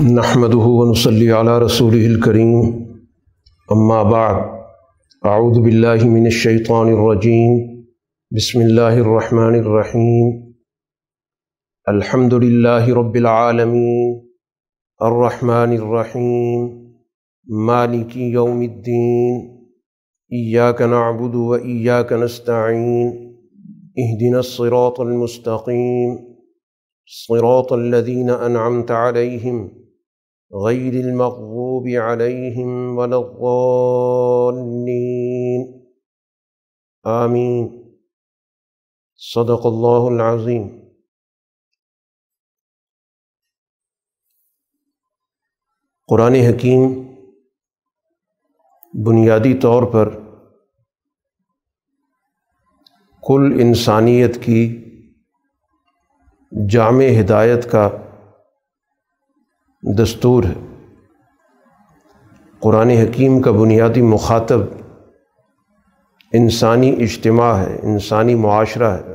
نحمده ونصلي على رسوله الكريم. أما بعد، أعوذ بالله من الشيطان الرجيم. بسم الله الرحمن الرحيم. الحمد لله رب العالمين. الرحمن الرحيم. مالك يوم الدين. إياك نعبد وإياك نستعين. اهدنا الصراط المستقيم. صراط الذين أنعمت عليهم. غير المغضوب عليهم ولا الضالين. آمين. صدق الله العظيم. قرآن حکیم بنیادی طور پر کل انسانیت کی جامع ہدایت کا دستور ہے۔ قرآن حکیم کا بنیادی مخاطب انسانی اجتماع ہے، انسانی معاشرہ ہے۔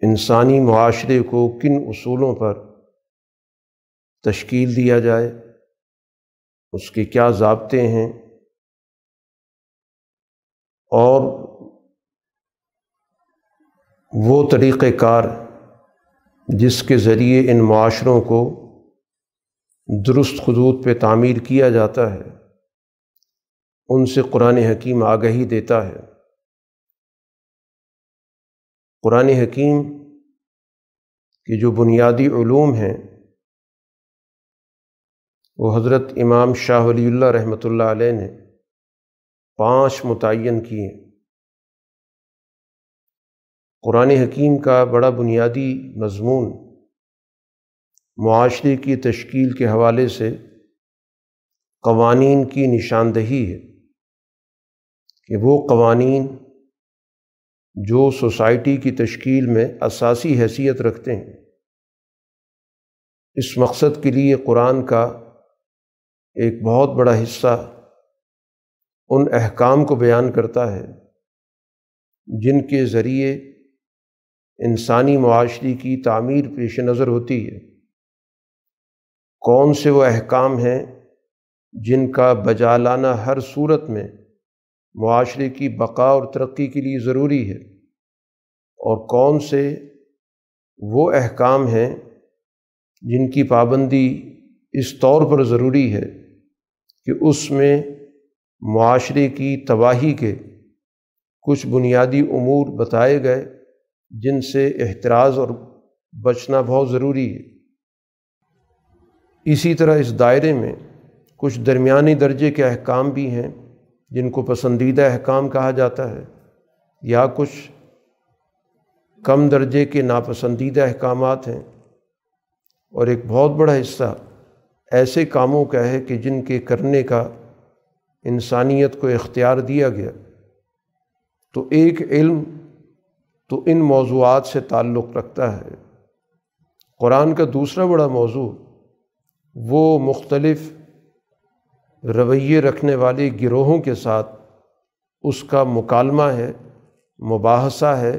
انسانی معاشرے کو کن اصولوں پر تشکیل دیا جائے، اس کے کیا ضابطے ہیں؟ اور وہ طریقۂ کار جس کے ذریعے ان معاشروں کو درست خطوط پہ تعمیر کیا جاتا ہے۔ ان سے قرآن حکیم آگہی دیتا ہے۔ قرآن حکیم کی جو بنیادی علوم ہیں، وہ حضرت امام شاہ ولی اللہ رحمۃ اللہ علیہ نے پانچ متعین کیے۔ قرآن حکیم کا بڑا بنیادی مضمون معاشرے کی تشکیل کے حوالے سے قوانین کی نشاندہی ہے کہ وہ قوانین جو سوسائٹی کی تشکیل میں اساسی حیثیت رکھتے ہیں، اس مقصد کے لیے قرآن کا ایک بہت بڑا حصہ ان احکام کو بیان کرتا ہے جن کے ذریعے انسانی معاشرے کی تعمیر پیش نظر ہوتی ہے۔ کون سے وہ احکام ہیں جن کا بجا لانا ہر صورت میں معاشرے کی بقا اور ترقی کے لیے ضروری ہے؟ اور کون سے وہ احکام ہیں جن کی پابندی اس طور پر ضروری ہے کہ اس میں معاشرے کی تباہی کے کچھ بنیادی امور بتائے گئے جن سے احتراز اور بچنا بہت ضروری ہے؟ اسی طرح اس دائرے میں کچھ درمیانی درجے کے احکام بھی ہیں جن کو پسندیدہ احکام کہا جاتا ہے، یا کچھ کم درجے کے ناپسندیدہ احکامات ہیں۔ اور ایک بہت بڑا حصہ ایسے کاموں کا ہے کہ جن کے کرنے کا انسانیت کو اختیار دیا گیا۔ تو ایک علم تو ان موضوعات سے تعلق رکھتا ہے۔ قرآن کا دوسرا بڑا موضوع وہ مختلف رویے رکھنے والے گروہوں کے ساتھ اس کا مکالمہ ہے، مباحثہ ہے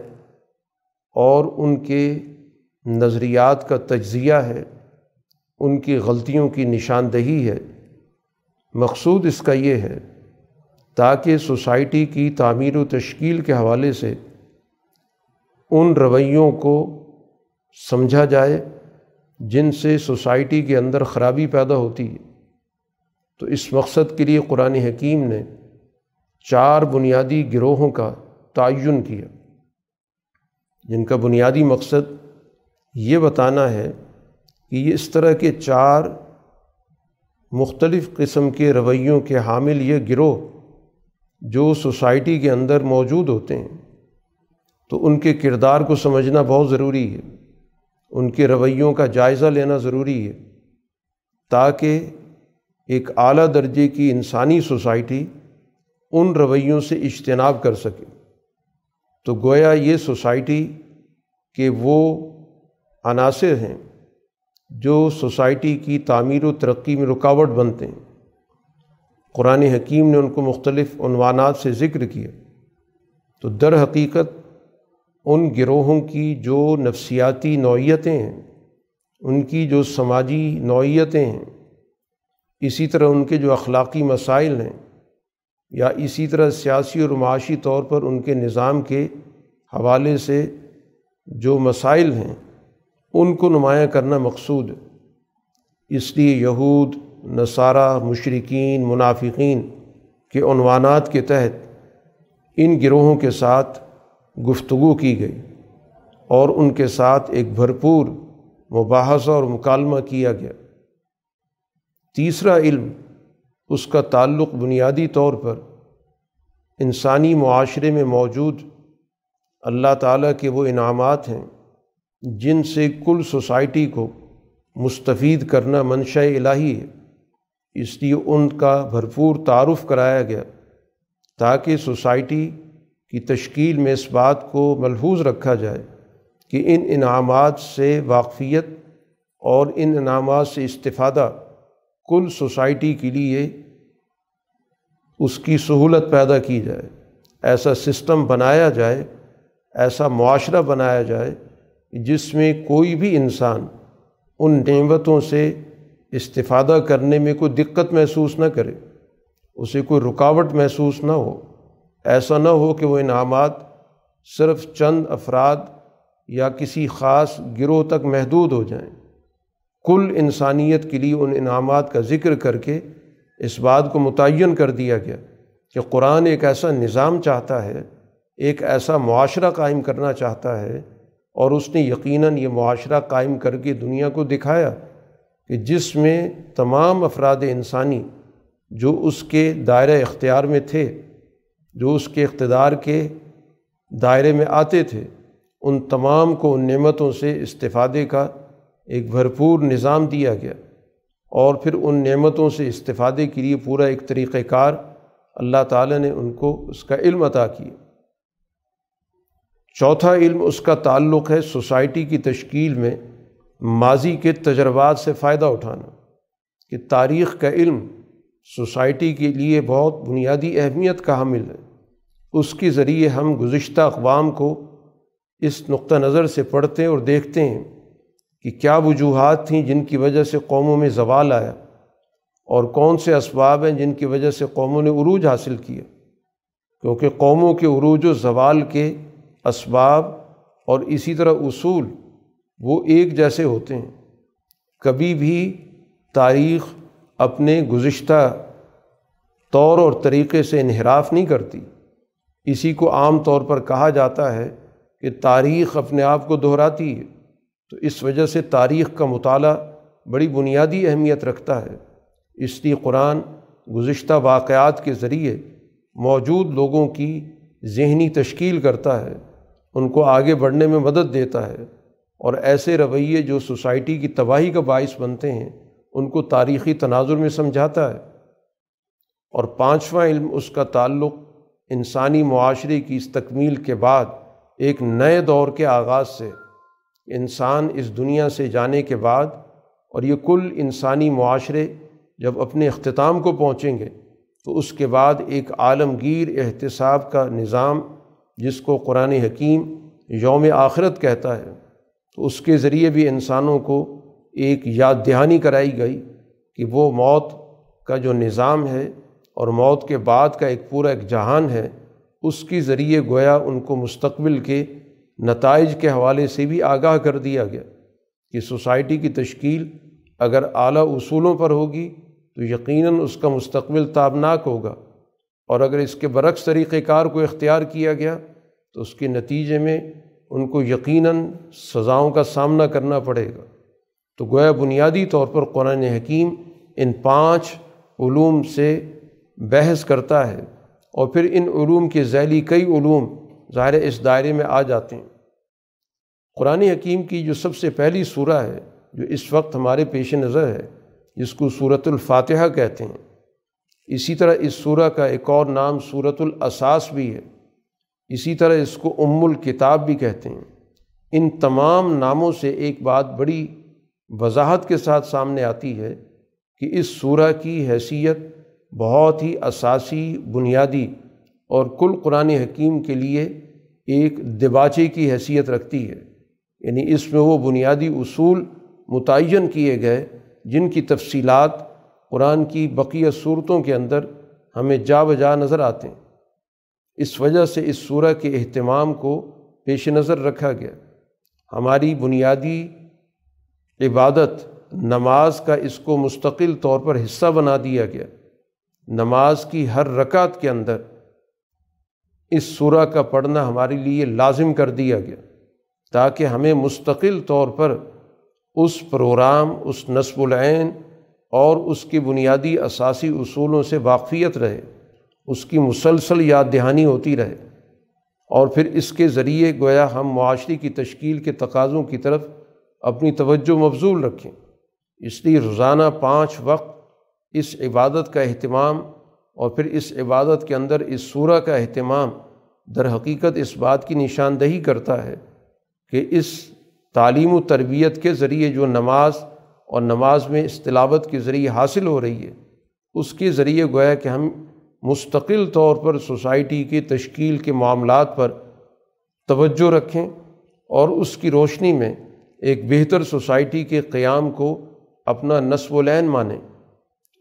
اور ان کے نظریات کا تجزیہ ہے، ان کی غلطیوں کی نشاندہی ہے۔ مقصود اس کا یہ ہے، تاکہ سوسائٹی کی تعمیر و تشکیل کے حوالے سے ان رویوں کو سمجھا جائے جن سے سوسائٹی کے اندر خرابی پیدا ہوتی ہے۔ تو اس مقصد کے لیے قرآن حکیم نے چار بنیادی گروہوں کا تعین کیا۔ جن کا بنیادی مقصد یہ بتانا ہے کہ یہ اس طرح کے چار مختلف قسم کے رویوں کے حامل یہ گروہ جو سوسائٹی کے اندر موجود ہوتے ہیں، تو ان کے کردار کو سمجھنا بہت ضروری ہے۔ ان کے رویوں کا جائزہ لینا ضروری ہے، تاکہ ایک اعلیٰ درجے کی انسانی سوسائٹی ان رویوں سے اجتناب کر سکے۔ تو گویا یہ سوسائٹی کے وہ عناصر ہیں جو سوسائٹی کی تعمیر و ترقی میں رکاوٹ بنتے ہیں۔ قرآن حکیم نے ان کو مختلف عنوانات سے ذکر کیا۔ تو در حقیقت ان گروہوں کی جو نفسیاتی نوعیتیں ہیں، ان کی جو سماجی نوعیتیں ہیں، اسی طرح ان کے جو اخلاقی مسائل ہیں یا اسی طرح سیاسی اور معاشی طور پر ان کے نظام کے حوالے سے جو مسائل ہیں، ان کو نمایاں کرنا مقصود ہے۔ اس لیے یہود، نصارہ مشرقین منافقین کے عنوانات کے تحت ان گروہوں کے ساتھ گفتگو کی گئی اور ان کے ساتھ ایک بھرپور مباحثہ اور مکالمہ کیا گیا۔ تیسرا علم اس کا تعلق بنیادی طور پر انسانی معاشرے میں موجود اللہ تعالیٰ کے وہ انعامات ہیں جن سے کل سوسائٹی کو مستفید کرنا منشا الہی ہے۔ اس لیے ان کا بھرپور تعارف کرایا گیا تاکہ سوسائٹی کی تشکیل میں اس بات کو ملحوظ رکھا جائے کہ ان انعامات سے واقفیت اور ان انعامات سے استفادہ کل سوسائٹی کے لیے اس کی سہولت پیدا کی جائے، ایسا سسٹم بنایا جائے، ایسا معاشرہ بنایا جائے جس میں کوئی بھی انسان ان نعمتوں سے استفادہ کرنے میں کوئی دقت محسوس نہ کرے، اسے کوئی رکاوٹ محسوس نہ ہو۔ ایسا نہ ہو کہ وہ انعامات صرف چند افراد یا کسی خاص گروہ تک محدود ہو جائیں۔ کل انسانیت کے لیے ان انعامات کا ذکر کر کے اس بات کو متعین کر دیا گیا کہ قرآن ایک ایسا نظام چاہتا ہے، ایک ایسا معاشرہ قائم کرنا چاہتا ہے اور اس نے یقیناً یہ معاشرہ قائم کر کے دنیا کو دکھایا کہ جس میں تمام افراد انسانی جو اس کے دائرۂ اختیار میں تھے جو اس کے اقتدار کے دائرے میں آتے تھے، ان تمام کو ان نعمتوں سے استفادے کا ایک بھرپور نظام دیا گیا اور پھر ان نعمتوں سے استفادے کے لیے پورا ایک طریقۂ کار اللہ تعالیٰ نے ان کو اس کا علم عطا کیا۔ چوتھا علم اس کا تعلق ہے سوسائٹی کی تشکیل میں ماضی کے تجربات سے فائدہ اٹھانا کہ تاریخ کا علم سوسائٹی کے لیے بہت بنیادی اہمیت کا حامل ہے۔ اس کے ذریعے ہم گزشتہ اقوام کو اس نقطہ نظر سے پڑھتے ہیں اور دیکھتے ہیں کہ کیا وجوہات تھیں جن کی وجہ سے قوموں میں زوال آیا اور کون سے اسباب ہیں جن کی وجہ سے قوموں نے عروج حاصل کیا۔ کیونکہ قوموں کے عروج و زوال کے اسباب اور اسی طرح اصول وہ ایک جیسے ہوتے ہیں۔ کبھی بھی تاریخ اپنے گزشتہ طور اور طریقے سے انحراف نہیں کرتی۔ اسی کو عام طور پر کہا جاتا ہے کہ تاریخ اپنے آپ کو دہراتی ہے، تو اس وجہ سے تاریخ کا مطالعہ بڑی بنیادی اہمیت رکھتا ہے۔ اس لیے قرآن گزشتہ واقعات کے ذریعے موجود لوگوں کی ذہنی تشکیل کرتا ہے، ان کو آگے بڑھنے میں مدد دیتا ہے اور ایسے رویے جو سوسائٹی کی تباہی کا باعث بنتے ہیں ان کو تاریخی تناظر میں سمجھاتا ہے اور پانچواں علم اس کا تعلق انسانی معاشرے کی اس تکمیل کے بعد ایک نئے دور کے آغاز سے، انسان اس دنیا سے جانے کے بعد، اور یہ کل انسانی معاشرے جب اپنے اختتام کو پہنچیں گے، تو اس کے بعد ایک عالمگیر احتساب کا نظام جس کو قرآن حکیم یوم آخرت کہتا ہے، تو اس کے ذریعے بھی انسانوں کو ایک یاد دہانی کرائی گئی کہ وہ موت کا جو نظام ہے اور موت کے بعد کا ایک پورا ایک جہان ہے، اس کے ذریعے گویا ان کو مستقبل کے نتائج کے حوالے سے بھی آگاہ کر دیا گیا کہ سوسائٹی کی تشکیل اگر اعلیٰ اصولوں پر ہوگی تو یقیناً اس کا مستقبل تابناک ہوگا۔ اور اگر اس کے برعکس طریقۂ کار کو اختیار کیا گیا تو اس کے نتیجے میں ان کو یقیناً سزاؤں کا سامنا کرنا پڑے گا۔ تو گویا بنیادی طور پر قرآن حکیم ان پانچ علوم سے بحث کرتا ہے اور پھر ان علوم کے ذیلی کئی علوم ظاہر اس دائرے میں آ جاتے ہیں۔ قرآن حکیم کی جو سب سے پہلی صورہ ہے، جو اس وقت ہمارے پیش نظر ہے، جس کو صورت الفاتحہ کہتے ہیں۔ اسی طرح اس صورہ کا ایک اور نام صورت الاساس بھی ہے۔ اسی طرح اس کو ام الکتاب بھی کہتے ہیں۔ ان تمام ناموں سے ایک بات بڑی وضاحت کے ساتھ سامنے آتی ہے کہ اس صورہ کی حیثیت بہت ہی اساسی، بنیادی اور کل قرآن حکیم کے لیے ایک دباچے کی حیثیت رکھتی ہے۔ یعنی اس میں وہ بنیادی اصول متعین کیے گئے جن کی تفصیلات قرآن کی بقیہ صورتوں کے اندر ہمیں جا بجا نظر آتے ہیں۔ اس وجہ سے اس سورہ کے اہتمام کو پیش نظر رکھا گیا۔ ہماری بنیادی عبادت، نماز کا اس کو مستقل طور پر حصہ بنا دیا گیا۔ نماز کی ہر رکعت کے اندر اس سورہ کا پڑھنا ہمارے لیے لازم کر دیا گیا، تاکہ ہمیں مستقل طور پر اس پروگرام، اس نصب العین اور اس کی بنیادی اساسی اصولوں سے واقفیت رہے، اس کی مسلسل یاد دہانی ہوتی رہے۔ اور پھر اس کے ذریعے گویا ہم معاشرے کی تشکیل کے تقاضوں کی طرف اپنی توجہ مبزول رکھیں۔ اس لیے روزانہ پانچ وقت اس عبادت کا اہتمام اور پھر اس عبادت کے اندر اس سورہ کا اہتمام در حقیقت اس بات کی نشاندہی کرتا ہے کہ اس تعلیم و تربیت کے ذریعے جو نماز اور نماز میں استلاوت کے ذریعے حاصل ہو رہی ہے، اس کے ذریعے گویا کہ ہم مستقل طور پر سوسائٹی کی تشکیل کے معاملات پر توجہ رکھیں اور اس کی روشنی میں ایک بہتر سوسائٹی کے قیام کو اپنا نصب العین مانیں۔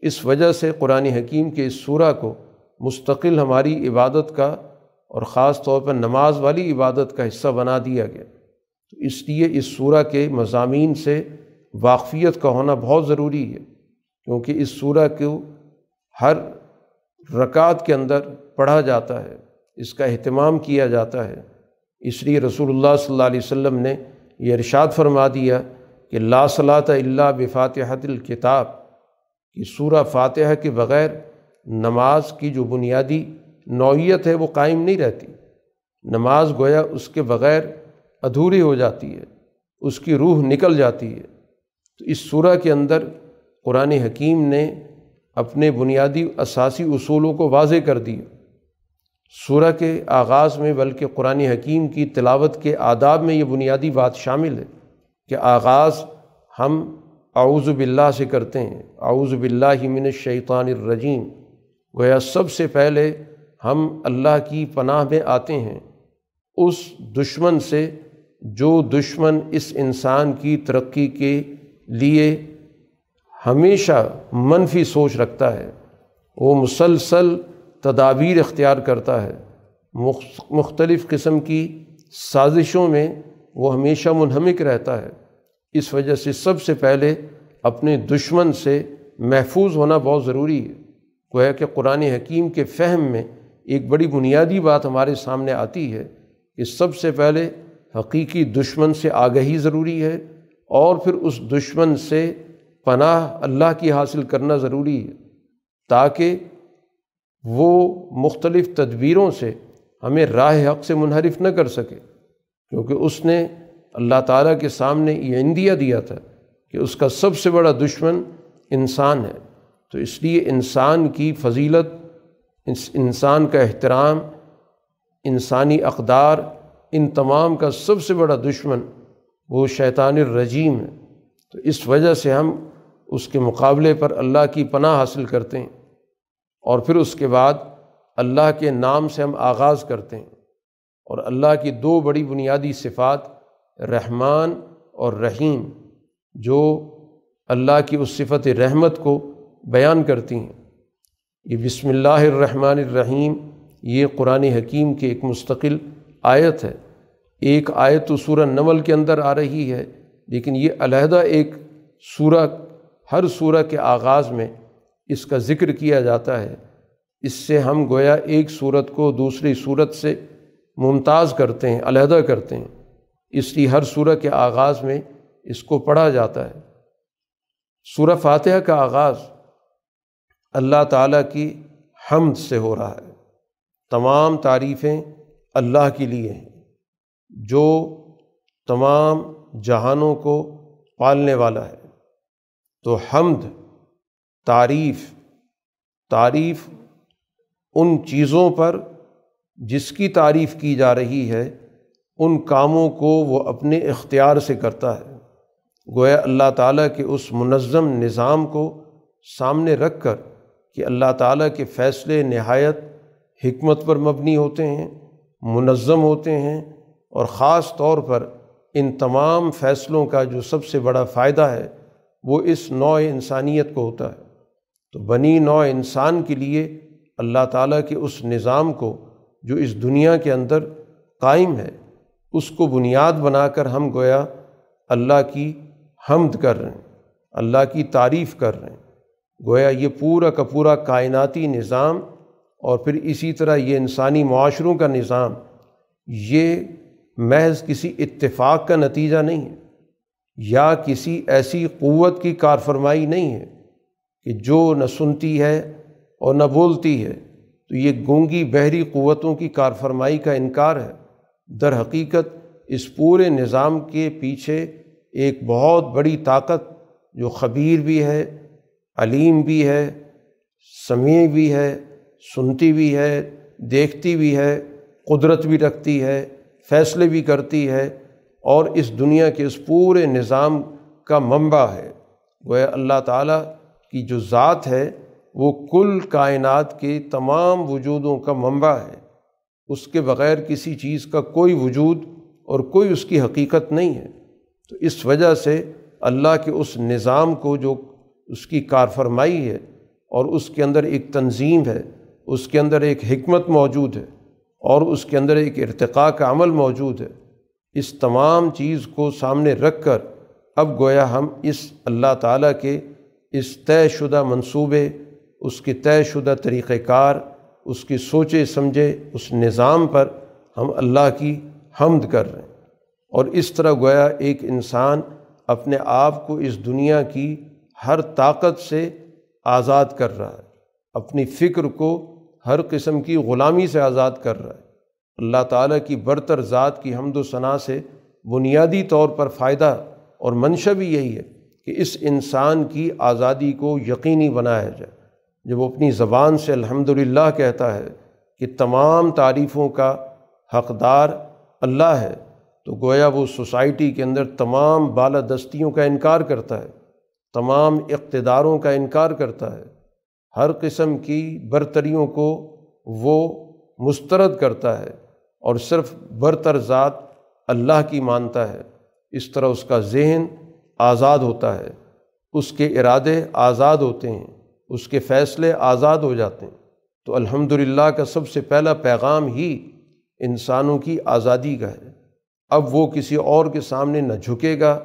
اس وجہ سے قرآن حکیم کے اس سورہ کو مستقل ہماری عبادت کا اور خاص طور پر نماز والی عبادت کا حصہ بنا دیا گیا۔ تو اس لیے اس سورہ کے مضامین سے واقفیت کا ہونا بہت ضروری ہے، کیونکہ اس سورہ کو ہر رکعت کے اندر پڑھا جاتا ہے، اس کا اہتمام کیا جاتا ہے۔ اس لیے رسول اللہ صلی اللہ علیہ وسلم نے یہ ارشاد فرما دیا کہ لا صلاۃ اللہ بفاتحت الکتاب کہ سورہ فاتحہ کے بغیر نماز کی جو بنیادی نوعیت ہے وہ قائم نہیں رہتی۔ نماز گویا اس کے بغیر ادھوری ہو جاتی ہے، اس کی روح نکل جاتی ہے۔ تو اس سورہ کے اندر قرآن حکیم نے اپنے بنیادی اساسی اصولوں کو واضح کر دیا۔ سورہ کے آغاز میں، بلکہ قرآن حکیم کی تلاوت کے آداب میں یہ بنیادی بات شامل ہے کہ آغاز ہم اعوذ باللہ سے کرتے ہیں۔ اعوذ باللہ من الشیطان الرجیم۔ گویا سب سے پہلے ہم اللہ کی پناہ میں آتے ہیں۔ اس دشمن سے جو دشمن اس انسان کی ترقی کے لیے ہمیشہ منفی سوچ رکھتا ہے۔ وہ مسلسل تدابیر اختیار کرتا ہے۔ مختلف قسم کی سازشوں میں وہ ہمیشہ منہمک رہتا ہے۔ اس وجہ سے سب سے پہلے اپنے دشمن سے محفوظ ہونا بہت ضروری ہے۔ گویا کہ قرآن حکیم کے فہم میں ایک بڑی بنیادی بات ہمارے سامنے آتی ہے کہ سب سے پہلے حقیقی دشمن سے آگہی ضروری ہے اور پھر اس دشمن سے پناہ اللہ کی حاصل کرنا ضروری ہے تاکہ وہ مختلف تدبیروں سے ہمیں راہ حق سے منحرف نہ کر سکے۔ کیونکہ اس نے اللہ تعالیٰ کے سامنے یہ اندیا دیا تھا کہ اس کا سب سے بڑا دشمن انسان ہے۔ تو اس لیے انسان کی فضیلت انسان کا احترام، انسانی اقدار، ان تمام کا سب سے بڑا دشمن وہ شیطان الرجیم ہے۔ تو اس وجہ سے ہم اس کے مقابلے پر اللہ کی پناہ حاصل کرتے ہیں۔ اور پھر اس کے بعد اللہ کے نام سے ہم آغاز کرتے ہیں اور اللہ کی دو بڑی بنیادی صفات رحمان اور رحیم، جو اللہ کی اس صفت رحمت کو بیان کرتی ہیں۔ یہ بسم اللہ الرحمن الرحیم، یہ قرآن حکیم کی ایک مستقل آیت ہے۔ ایک آیت تو سورہ نول کے اندر آ رہی ہے، لیکن یہ علیحدہ ایک سورہ، ہر سورہ کے آغاز میں اس کا ذکر کیا جاتا ہے۔ اس سے ہم گویا ایک صورت کو دوسری صورت سے ممتاز کرتے ہیں، علیحدہ کرتے ہیں۔ اس لیے ہر سورہ کے آغاز میں اس کو پڑھا جاتا ہے۔ سورہ فاتحہ کا آغاز اللہ تعالیٰ کی حمد سے ہو رہا ہے۔ تمام تعریفیں اللہ کے لیے ہیں۔ جو تمام جہانوں کو پالنے والا ہے۔ تو حمد تعریف تعریف ان چیزوں پر جس کی تعریف کی جا رہی ہے، ان کاموں کو وہ اپنے اختیار سے کرتا ہے۔ گویا اللہ تعالیٰ کے اس منظم نظام کو سامنے رکھ کر کہ اللہ تعالیٰ کے فیصلے نہایت حکمت پر مبنی ہوتے ہیں، منظم ہوتے ہیں اور خاص طور پر ان تمام فیصلوں کا جو سب سے بڑا فائدہ ہے، وہ اس نوع انسانیت کو ہوتا ہے۔ تو بنی نوع انسان کے لیے اللہ تعالیٰ کے اس نظام کو جو اس دنیا کے اندر قائم ہے، اس کو بنیاد بنا کر ہم گویا اللہ کی حمد کر رہے ہیں، اللہ کی تعریف کر رہے ہیں۔ گویا یہ پورا کا پورا کائناتی نظام اور پھر اسی طرح یہ انسانی معاشروں کا نظام، یہ محض کسی اتفاق کا نتیجہ نہیں ہے، یا کسی ایسی قوت کی کار فرمائی نہیں ہے۔ کہ جو نہ سنتی ہے اور نہ بولتی ہے، تو یہ گونگی بحری قوتوں کی کار فرمائی کا انکار ہے۔ در حقیقت، اس پورے نظام کے پیچھے ایک بہت بڑی طاقت جو خبیر بھی ہے، علیم بھی ہے، سمیع بھی ہے، سنتی بھی ہے، دیکھتی بھی ہے، قدرت بھی رکھتی ہے، فیصلے بھی کرتی ہے، اور اس دنیا کے اس پورے نظام کا منبع ہے۔ گویا اللہ تعالیٰ کی جو ذات ہے، وہ کل کائنات کے تمام وجودوں کا منبع ہے۔ اس کے بغیر کسی چیز کا کوئی وجود اور کوئی اس کی حقیقت نہیں ہے۔ تو اس وجہ سے اللہ کے اس نظام کو جو اس کی کار فرمائی ہے اور اس کے اندر ایک تنظیم ہے، اس کے اندر ایک حکمت موجود ہے اور اس کے اندر ایک ارتقاء کا عمل موجود ہے۔ اس تمام چیز کو سامنے رکھ کر اب گویا ہم اس اللہ تعالیٰ کے اس طے شدہ منصوبے، اس کے طے شدہ طریقۂ کار، اس کی سوچے سمجھے، اس نظام پر ہم اللہ کی حمد کر رہے ہیں۔ اور اس طرح گویا ایک انسان اپنے آپ کو اس دنیا کی ہر طاقت سے آزاد کر رہا ہے۔ اپنی فکر کو ہر قسم کی غلامی سے آزاد کر رہا ہے۔ اللہ تعالیٰ کی برتر ذات کی حمد و ثناء سے بنیادی طور پر فائدہ اور منشا بھی یہی ہے۔ کہ اس انسان کی آزادی کو یقینی بنایا جائے۔ جب وہ اپنی زبان سے الحمد للہ کہتا ہے کہ تمام تعریفوں کا حقدار اللہ ہے، تو گویا وہ سوسائٹی کے اندر تمام بالادستیوں کا انکار کرتا ہے، تمام اقتداروں کا انکار کرتا ہے۔ ہر قسم کی برتریوں کو وہ مسترد کرتا ہے اور صرف برتر ذات اللہ کی مانتا ہے۔ اس طرح اس کا ذہن آزاد ہوتا ہے۔ اس کے ارادے آزاد ہوتے ہیں، اس کے فیصلے آزاد ہو جاتے ہیں۔ تو الحمد للہ کا سب سے پہلا پیغام ہی انسانوں کی آزادی کا ہے۔ اب وہ کسی اور کے سامنے نہ جھکے گا،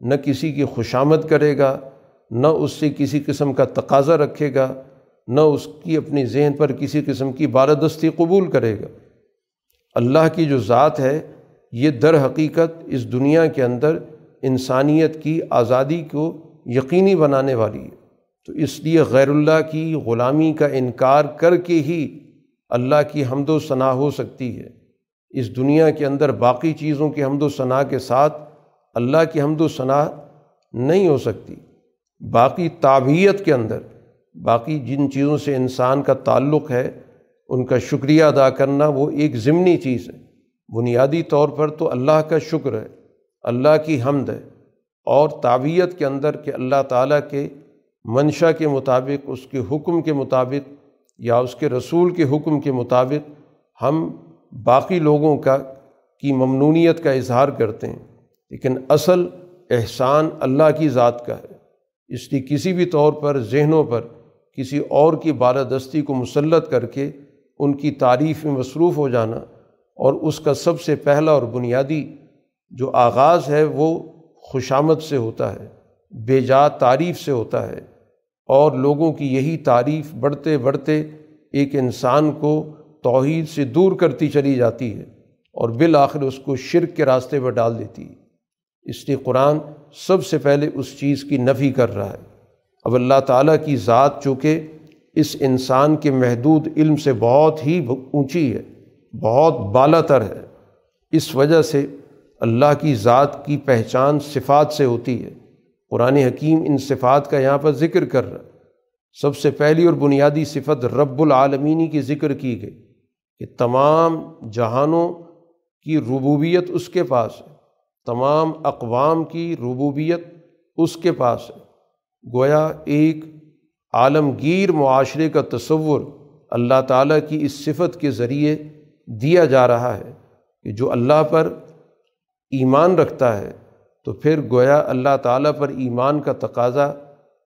نہ کسی کی خوشامد کرے گا، نہ اس سے کسی قسم کا تقاضا رکھے گا، نہ اس کی اپنی ذہن پر کسی قسم کی بالادستی قبول کرے گا۔ اللہ کی جو ذات ہے، یہ در حقیقت اس دنیا کے اندر انسانیت کی آزادی کو یقینی بنانے والی ہے۔ تو اس لیے غیر اللہ کی غلامی کا انکار کر کے ہی اللہ کی حمد و ثناء ہو سکتی ہے۔ اس دنیا کے اندر باقی چیزوں کی حمد و ثناء کے ساتھ اللہ کی حمد و ثناء نہیں ہو سکتی۔ باقی تعبیت کے اندر، باقی جن چیزوں سے انسان کا تعلق ہے، ان کا شکریہ ادا کرنا وہ ایک ضمنی چیز ہے۔ بنیادی طور پر تو اللہ کا شکر ہے۔ اللہ کی حمد ہے اور تعبیت کے اندر کہ اللہ تعالیٰ کے منشا کے مطابق، اس کے حکم کے مطابق یا اس کے رسول کے حکم کے مطابق ہم باقی لوگوں کا، کی ممنونیت کا اظہار کرتے ہیں۔ لیکن اصل احسان اللہ کی ذات کا ہے۔ اس لیے کسی بھی طور پر، ذہنوں پر کسی اور کی بالادستی کو مسلط کر کے ان کی تعریف میں مصروف ہو جانا اور اس کا سب سے پہلا اور بنیادی جو آغاز ہے وہ خوشامد سے ہوتا ہے، بے جا تعریف سے ہوتا ہے۔ اور لوگوں کی یہی تعریف بڑھتے بڑھتے ایک انسان کو توحید سے دور کرتی چلی جاتی ہے اور بالآخر اس کو شرک کے راستے پر ڈال دیتی ہے۔ اس لیے قرآن سب سے پہلے اس چیز کی نفی کر رہا ہے۔ اب اللہ تعالیٰ کی ذات چونکہ اس انسان کے محدود علم سے بہت ہی اونچی ہے، بہت بالا تر ہے۔ اس وجہ سے اللہ کی ذات کی پہچان صفات سے ہوتی ہے۔ قرآن حکیم ان صفات کا یہاں پر ذکر کر رہا سب سے پہلی اور بنیادی صفت رب العالمینی کی ذکر کی گئی کہ تمام جہانوں کی ربوبیت اس کے پاس ہے۔ تمام اقوام کی ربوبیت اس کے پاس ہے۔ گویا ایک عالمگیر معاشرے کا تصور اللہ تعالیٰ کی اس صفت کے ذریعے دیا جا رہا ہے کہ جو اللہ پر ایمان رکھتا ہے، تو پھر گویا اللہ تعالیٰ پر ایمان کا تقاضا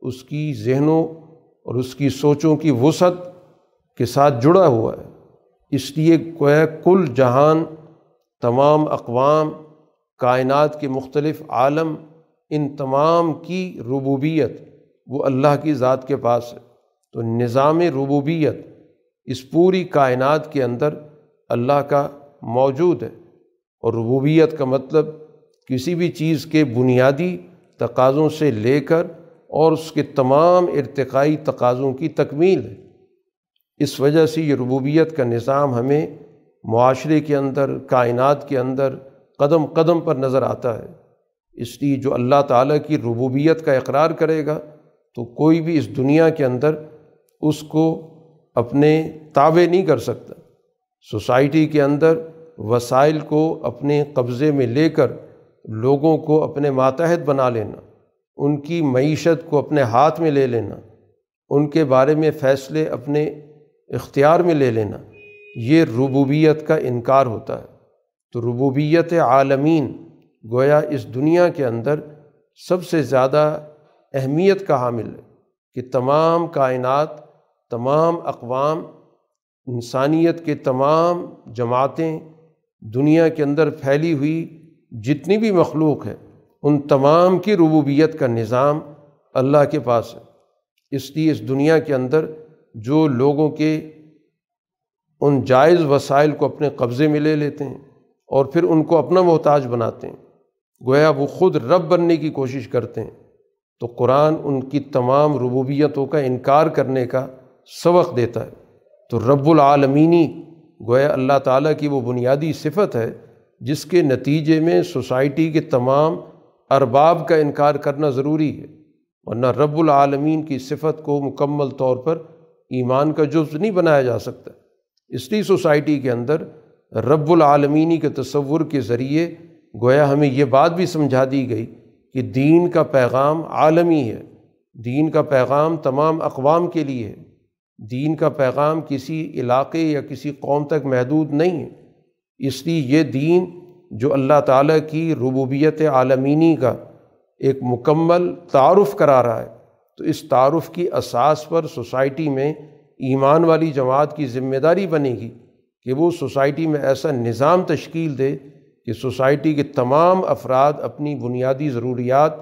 اس کی ذہنوں اور اس کی سوچوں کی وسعت کے ساتھ جڑا ہوا ہے۔ اس لیے گویا کل جہان، تمام اقوام، کائنات کے مختلف عالم، ان تمام کی ربوبیت، وہ اللہ کی ذات کے پاس ہے۔ تو نظام ربوبیت اس پوری کائنات کے اندر اللہ کا موجود ہے۔ اور ربوبیت کا مطلب کسی بھی چیز کے بنیادی تقاضوں سے لے کر اور اس کے تمام ارتقائی تقاضوں کی تکمیل ہے۔ اس وجہ سے یہ ربوبیت کا نظام ہمیں معاشرے کے اندر، کائنات کے اندر قدم قدم پر نظر آتا ہے۔ اس لیے جو اللہ تعالیٰ کی ربوبیت کا اقرار کرے گا، تو کوئی بھی اس دنیا کے اندر اس کو اپنے تابع نہیں کر سکتا۔ سوسائٹی کے اندر وسائل کو اپنے قبضے میں لے کر لوگوں کو اپنے ماتحت بنا لینا، ان کی معیشت کو اپنے ہاتھ میں لے لینا، ان کے بارے میں فیصلے اپنے اختیار میں لے لینا، یہ ربوبیت کا انکار ہوتا ہے۔ تو ربوبیت عالمین گویا اس دنیا کے اندر سب سے زیادہ اہمیت کا حامل ہے کہ تمام کائنات، تمام اقوام، انسانیت کے تمام جماعتیں دنیا کے اندر پھیلی ہوئی جتنی بھی مخلوق ہے، ان تمام کی ربوبیت کا نظام اللہ کے پاس ہے۔ اس لیے اس دنیا کے اندر جو لوگوں کے ان جائز وسائل کو اپنے قبضے میں لے لیتے ہیں اور پھر ان کو اپنا محتاج بناتے ہیں، گویا وہ خود رب بننے کی کوشش کرتے ہیں، تو قرآن ان کی تمام ربوبیتوں کا انکار کرنے کا سبق دیتا ہے۔ تو رب العالمینی گویا اللہ تعالیٰ کی وہ بنیادی صفت ہے جس کے نتیجے میں سوسائٹی کے تمام ارباب کا انکار کرنا ضروری ہے، ورنہ رب العالمین کی صفت کو مکمل طور پر ایمان کا جز نہیں بنایا جا سکتا۔ اس لیے سوسائٹی کے اندر رب العالمینی کے تصور کے ذریعے گویا ہمیں یہ بات بھی سمجھا دی گئی کہ دین کا پیغام عالمی ہے۔ دین کا پیغام تمام اقوام کے لیے ہے۔ دین کا پیغام کسی علاقے یا کسی قوم تک محدود نہیں ہے۔ اس لیے یہ دین جو اللہ تعالیٰ کی ربوبیت عالمینی کا ایک مکمل تعارف کرا رہا ہے، تو اس تعارف کی اساس پر سوسائٹی میں ایمان والی جماعت کی ذمہ داری بنے گی کہ وہ سوسائٹی میں ایسا نظام تشکیل دے کہ سوسائٹی کے تمام افراد اپنی بنیادی ضروریات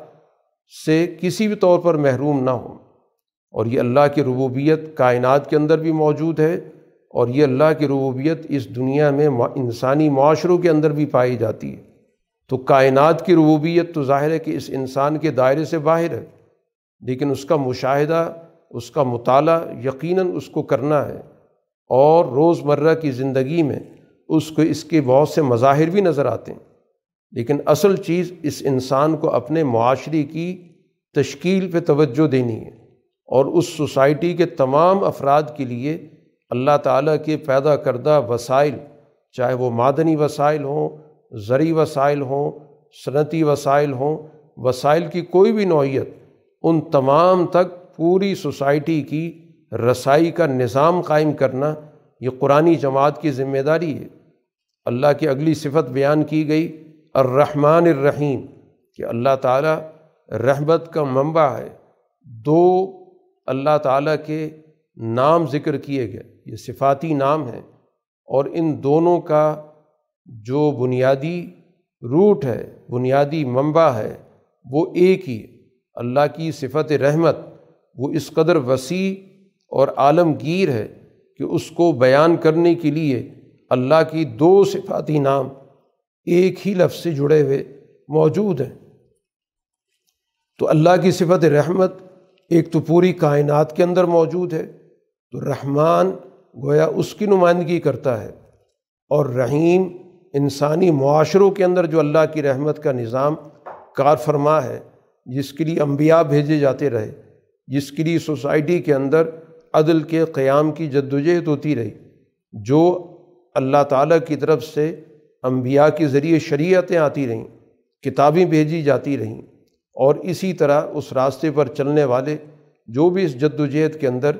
سے کسی بھی طور پر محروم نہ ہوں۔ اور یہ اللہ کی ربوبیت کائنات کے اندر بھی موجود ہے اور یہ اللہ کی ربوبیت اس دنیا میں انسانی معاشروں کے اندر بھی پائی جاتی ہے۔ تو کائنات کی ربوبیت تو ظاہر ہے کہ اس انسان کے دائرے سے باہر ہے، لیکن اس کا مشاہدہ، اس کا مطالعہ یقیناً اس کو کرنا ہے۔ اور روز مرہ کی زندگی میں اس کو اس کے بہت سے مظاہر بھی نظر آتے ہیں۔ لیکن اصل چیز اس انسان کو اپنے معاشرے کی تشکیل پہ توجہ دینی ہے۔ اور اس سوسائٹی کے تمام افراد کے لیے اللہ تعالیٰ کے پیدا کردہ وسائل، چاہے وہ معدنی وسائل ہوں، زرعی وسائل ہوں، صنعتی وسائل ہوں، وسائل کی کوئی بھی نوعیت، ان تمام تک پوری سوسائٹی کی رسائی کا نظام قائم کرنا یہ قرآن جماعت کی ذمہ داری ہے۔ اللہ کی اگلی صفت بیان کی گئی، الرحمن الرحیم، کہ اللہ تعالیٰ رحمت کا منبع ہے۔ دو اللہ تعالیٰ کے نام ذکر کیے گئے، یہ صفاتی نام ہیں، اور ان دونوں کا جو بنیادی روٹ ہے، بنیادی منبع ہے، وہ ایک ہی اللہ کی صفت رحمت، وہ اس قدر وسیع اور عالمگیر ہے کہ اس کو بیان کرنے کے لیے اللہ کی دو صفاتی نام ایک ہی لفظ سے جڑے ہوئے موجود ہیں۔ تو اللہ کی صفت رحمت ایک تو پوری کائنات کے اندر موجود ہے، تو رحمان گویا اس کی نمائندگی کرتا ہے۔ اور رحیم انسانی معاشروں کے اندر جو اللہ کی رحمت کا نظام کار فرما ہے، جس کے لیے انبیاء بھیجے جاتے رہے، جس کے لیے سوسائٹی کے اندر عدل کے قیام کی جد وجہد ہوتی رہی، جو اللہ تعالیٰ کی طرف سے انبیاء کے ذریعے شریعتیں آتی رہیں، کتابیں بھیجی جاتی رہیں۔ اور اسی طرح اس راستے پر چلنے والے جو بھی اس جد و جہد کے اندر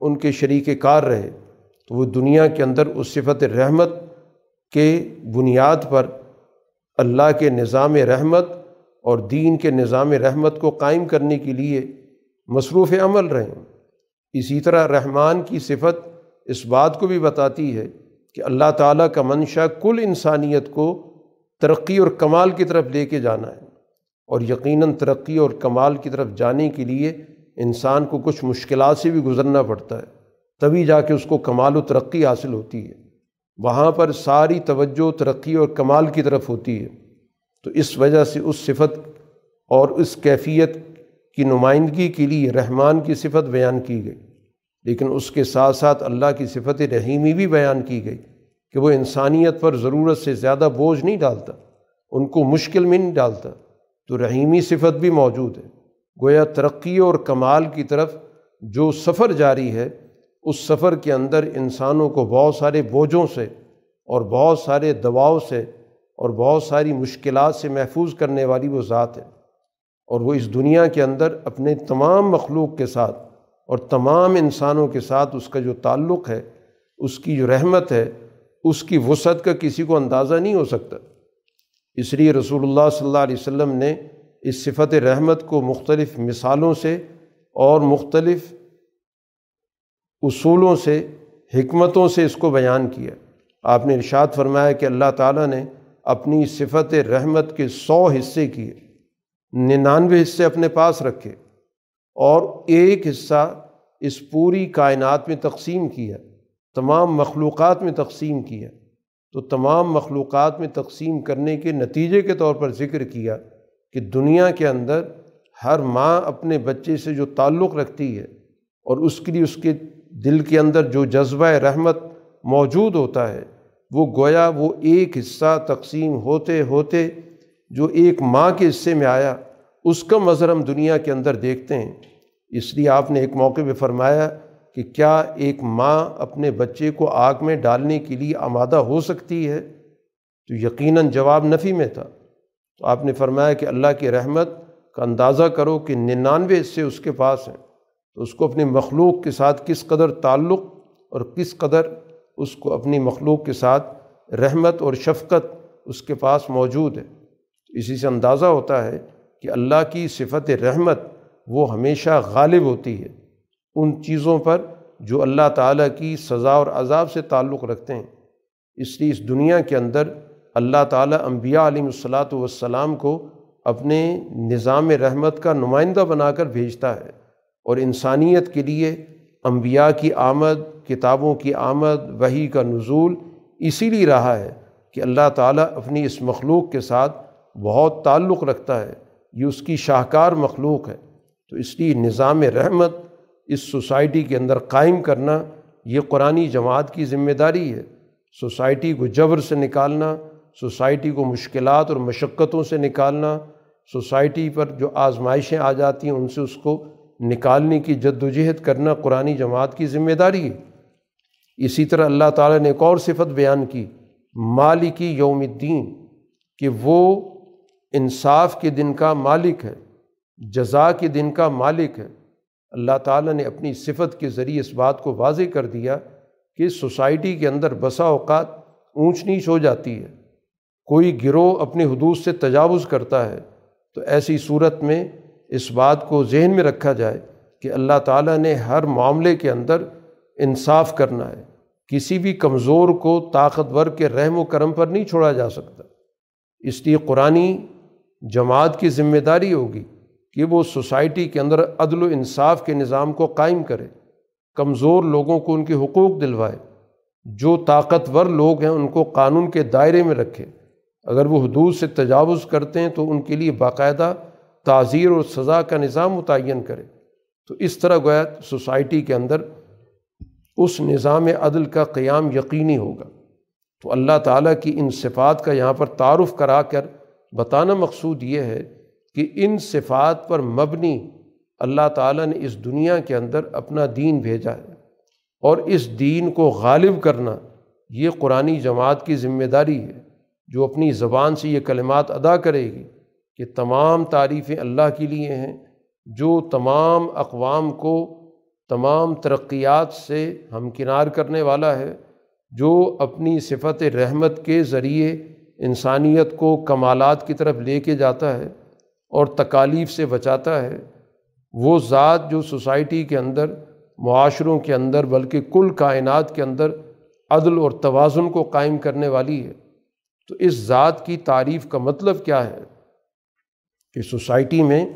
ان کے شریک کار رہے، تو وہ دنیا کے اندر اس صفت رحمت کے بنیاد پر اللہ کے نظام رحمت اور دین کے نظام رحمت کو قائم کرنے کے لیے مصروف عمل رہیں اسی طرح رحمان کی صفت اس بات کو بھی بتاتی ہے کہ اللہ تعالیٰ کا منشا کل انسانیت کو ترقی اور کمال کی طرف لے کے جانا ہے۔ اور یقیناً ترقی اور کمال کی طرف جانے کے لیے انسان کو کچھ مشکلات سے بھی گزرنا پڑتا ہے۔ تبھی جا کے اس کو کمال و ترقی حاصل ہوتی ہے۔ وہاں پر ساری توجہ، ترقی اور کمال کی طرف ہوتی ہے۔ تو اس وجہ سے اس صفت اور اس کیفیت کی نمائندگی کے لیے رحمان کی صفت بیان کی گئی۔ لیکن اس کے ساتھ ساتھ اللہ کی صفت رحیمی بھی بیان کی گئی کہ وہ انسانیت پر ضرورت سے زیادہ بوجھ نہیں ڈالتا، ان کو مشکل میں نہیں ڈالتا۔ تو رحیمی صفت بھی موجود ہے۔ گویا ترقی اور کمال کی طرف جو سفر جاری ہے، اس سفر کے اندر انسانوں کو بہت سارے بوجھوں سے اور بہت سارے دباؤ سے اور بہت ساری مشکلات سے محفوظ کرنے والی وہ ذات ہے۔ اور وہ اس دنیا کے اندر اپنے تمام مخلوق کے ساتھ اور تمام انسانوں کے ساتھ اس کا جو تعلق ہے، اس کی جو رحمت ہے، اس کی وسعت کا کسی کو اندازہ نہیں ہو سکتا۔ اس لیے رسول اللہ صلی اللہ علیہ وسلم نے اس صفت رحمت کو مختلف مثالوں سے اور مختلف اصولوں سے، حکمتوں سے اس کو بیان کیا۔ آپ نے ارشاد فرمایا کہ اللہ تعالیٰ نے اپنی صفت رحمت کے سو حصے کیے، ننانوے حصے اپنے پاس رکھے اور ایک حصہ اس پوری کائنات میں تقسیم کیا، تمام مخلوقات میں تقسیم کیا۔ تو تمام مخلوقات میں تقسیم کرنے کے نتیجے کے طور پر ذکر کیا کہ دنیا کے اندر ہر ماں اپنے بچے سے جو تعلق رکھتی ہے اور اس کے لیے اس کے دل کے اندر جو جذبہ رحمت موجود ہوتا ہے، وہ گویا وہ ایک حصہ تقسیم ہوتے ہوتے جو ایک ماں کے حصے میں آیا، اس کا مظہر ہم دنیا کے اندر دیکھتے ہیں۔ اس لیے آپ نے ایک موقع پہ فرمایا کہ کیا ایک ماں اپنے بچے کو آگ میں ڈالنے کے لیے آمادہ ہو سکتی ہے؟ تو یقیناً جواب نفی میں تھا۔ تو آپ نے فرمایا کہ اللہ کی رحمت کا اندازہ کرو کہ ننانوے حصے اس کے پاس ہیں۔ تو اس کو اپنی مخلوق کے ساتھ کس قدر تعلق اور کس قدر اس کو اپنی مخلوق کے ساتھ رحمت اور شفقت اس کے پاس موجود ہے۔ اسی سے اندازہ ہوتا ہے کہ اللہ کی صفت رحمت وہ ہمیشہ غالب ہوتی ہے۔ ان چیزوں پر جو اللہ تعالیٰ کی سزا اور عذاب سے تعلق رکھتے ہیں۔ اس لیے اس دنیا کے اندر اللہ تعالیٰ انبیاء علیہ الصلاۃ والسلام کو اپنے نظام رحمت کا نمائندہ بنا کر بھیجتا ہے اور انسانیت کے لیے انبیاء کی آمد، کتابوں کی آمد وہی کا نزول اسی لیے رہا ہے کہ اللہ تعالیٰ اپنی اس مخلوق کے ساتھ بہت تعلق رکھتا ہے۔ یہ اس کی شاہکار مخلوق ہے۔ تو اس لیے نظام رحمت اس سوسائٹی کے اندر قائم کرنا یہ قرآن جماعت کی ذمہ داری ہے۔ سوسائٹی کو جبر سے نکالنا، سوسائٹی کو مشکلات اور مشقتوں سے نکالنا، سوسائٹی پر جو آزمائشیں آ جاتی ہیں، ان سے اس کو نکالنے کی جد و جہد کرنا قرآن جماعت کی ذمہ داری ہے۔ اسی طرح اللہ تعالیٰ نے ایک اور صفت بیان کی، مالکی یوم الدین، کہ وہ انصاف کے دن کا مالک ہے، جزا کے دن کا مالک ہے۔ اللہ تعالیٰ نے اپنی صفت کے ذریعے اس بات کو واضح کر دیا کہ سوسائٹی کے اندر بسا اوقات اونچ نیچ ہو جاتی ہے۔ کوئی گروہ اپنے حدود سے تجاوز کرتا ہے، تو ایسی صورت میں اس بات کو ذہن میں رکھا جائے کہ اللہ تعالیٰ نے ہر معاملے کے اندر انصاف کرنا ہے۔ کسی بھی کمزور کو طاقتور کے رحم و کرم پر نہیں چھوڑا جا سکتا۔ اس لیے قرآن جماعت کی ذمہ داری ہوگی۔ کہ وہ سوسائٹی کے اندر عدل و انصاف کے نظام کو قائم کرے، کمزور لوگوں کو ان کے حقوق دلوائے، جو طاقتور لوگ ہیں ان کو قانون کے دائرے میں رکھے۔ اگر وہ حدود سے تجاوز کرتے ہیں تو ان کے لیے باقاعدہ تعزیر اور سزا کا نظام متعین کرے۔ تو اس طرح گویا سوسائٹی کے اندر اس نظام عدل کا قیام یقینی ہوگا۔ تو اللہ تعالیٰ کی ان صفات کا یہاں پر تعارف کرا کر بتانا مقصود یہ ہے کہ ان صفات پر مبنی اللہ تعالیٰ نے اس دنیا کے اندر اپنا دین بھیجا ہے اور اس دین کو غالب کرنا یہ قرآن جماعت کی ذمہ داری ہے، جو اپنی زبان سے یہ کلمات ادا کرے گی کہ تمام تعریفیں اللہ کے لیے ہیں، جو تمام اقوام کو تمام ترقیات سے ہمکنار کرنے والا ہے، جو اپنی صفت رحمت کے ذریعے انسانیت کو کمالات کی طرف لے کے جاتا ہے۔ اور تکالیف سے بچاتا ہے، وہ ذات جو سوسائٹی کے اندر، معاشروں کے اندر، بلکہ کل کائنات کے اندر عدل اور توازن کو قائم کرنے والی ہے۔ تو اس ذات کی تعریف کا مطلب کیا ہے؟ کہ سوسائٹی میں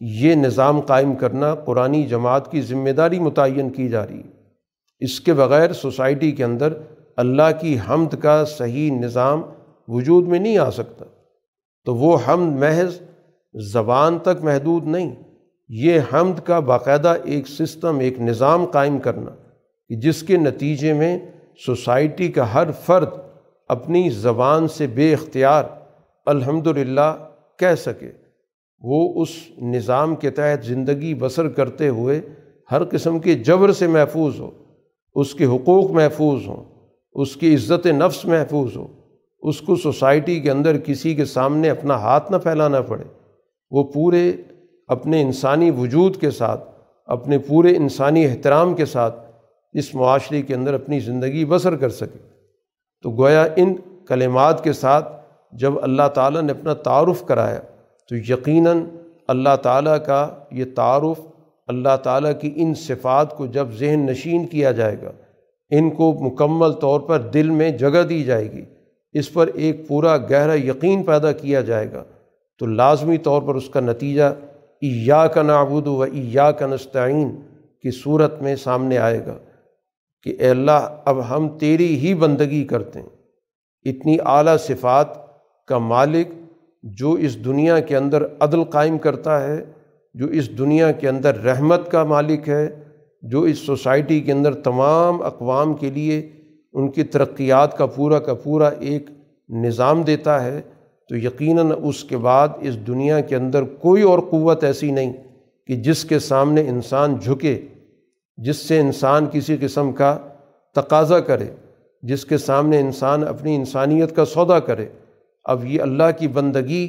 یہ نظام قائم کرنا قرآن جماعت کی ذمہ داری متعین کی جا رہی ہے۔ اس کے بغیر سوسائٹی کے اندر اللہ کی حمد کا صحیح نظام وجود میں نہیں آ سکتا۔ تو وہ حمد، محض زبان تک محدود نہیں، یہ حمد کا باقاعدہ ایک سسٹم، ایک نظام قائم کرنا کہ جس کے نتیجے میں سوسائٹی کا ہر فرد اپنی زبان سے بے اختیار الحمد للہ کہہ سکے۔ وہ اس نظام کے تحت زندگی بسر کرتے ہوئے ہر قسم کے جبر سے محفوظ ہو، اس کے حقوق محفوظ ہوں، اس کی عزت نفس محفوظ ہو، اس کو سوسائٹی کے اندر کسی کے سامنے اپنا ہاتھ نہ پھیلانا پڑے۔ وہ پورے اپنے انسانی وجود کے ساتھ، اپنے پورے انسانی احترام کے ساتھ اس معاشرے کے اندر اپنی زندگی بسر کر سکے۔ تو گویا ان کلمات کے ساتھ جب اللہ تعالیٰ نے اپنا تعارف کرایا، تو یقیناً اللہ تعالیٰ کا یہ تعارف، اللہ تعالیٰ کی ان صفات کو جب ذہن نشین کیا جائے گا، ان کو مکمل طور پر دل میں جگہ دی جائے گی، اس پر ایک پورا گہرا یقین پیدا کیا جائے گا۔ تو لازمی طور پر اس کا نتیجہ ایا کا نابود و ایا کا نستعین کی صورت میں سامنے آئے گا کہ اے اللہ، اب ہم تیری ہی بندگی کرتے ہیں۔ اتنی اعلیٰ صفات کا مالک جو اس دنیا کے اندر عدل قائم کرتا ہے، جو اس دنیا کے اندر رحمت کا مالک ہے، جو اس سوسائٹی کے اندر تمام اقوام کے لیے ان کی ترقیات کا پورا کا پورا ایک نظام دیتا ہے تو یقیناً اس کے بعد اس دنیا کے اندر کوئی اور قوت ایسی نہیں کہ جس کے سامنے انسان جھکے، جس سے انسان کسی قسم کا تقاضا کرے، جس کے سامنے انسان اپنی انسانیت کا سودا کرے۔ اب یہ اللہ کی بندگی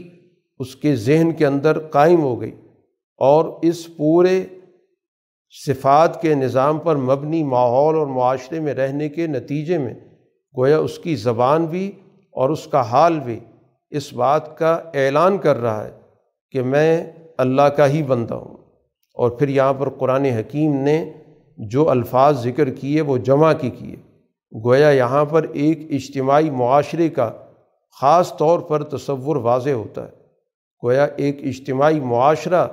اس کے ذہن کے اندر قائم ہو گئی اور اس پورے صفات کے نظام پر مبنی ماحول اور معاشرے میں رہنے کے نتیجے میں، گویا اس کی زبان بھی اور اس کا حال بھی اس بات کا اعلان کر رہا ہے کہ میں اللہ کا ہی بندہ ہوں۔ اور پھر یہاں پر قرآن حکیم نے جو الفاظ ذکر کیے وہ جمع کی کیے۔ گویا یہاں پر ایک اجتماعی معاشرے کا خاص طور پر تصور واضح ہوتا ہے۔ گویا ایک اجتماعی معاشرہ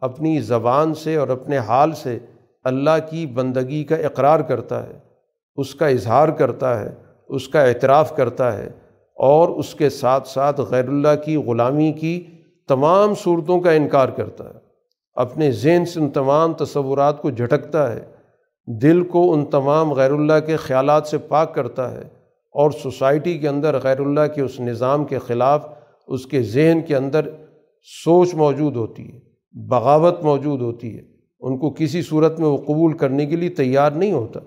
اپنی زبان سے اور اپنے حال سے اللہ کی بندگی کا اقرار کرتا ہے، اس کا اظہار کرتا ہے، اس کا اعتراف کرتا ہے۔ اور اس کے ساتھ ساتھ غیر اللہ کی، غلامی کی تمام صورتوں کا انکار کرتا ہے۔ اپنے ذہن سے ان تمام تصورات کو جھٹکتا ہے۔ دل کو ان تمام غیر اللہ کے خیالات سے پاک کرتا ہے۔ اور سوسائٹی کے اندر غیر اللہ کے اس نظام کے خلاف اس کے ذہن کے اندر سوچ موجود ہوتی ہے، بغاوت موجود ہوتی ہے۔ ان کو کسی صورت میں وہ قبول کرنے کے لیے تیار نہیں ہوتا۔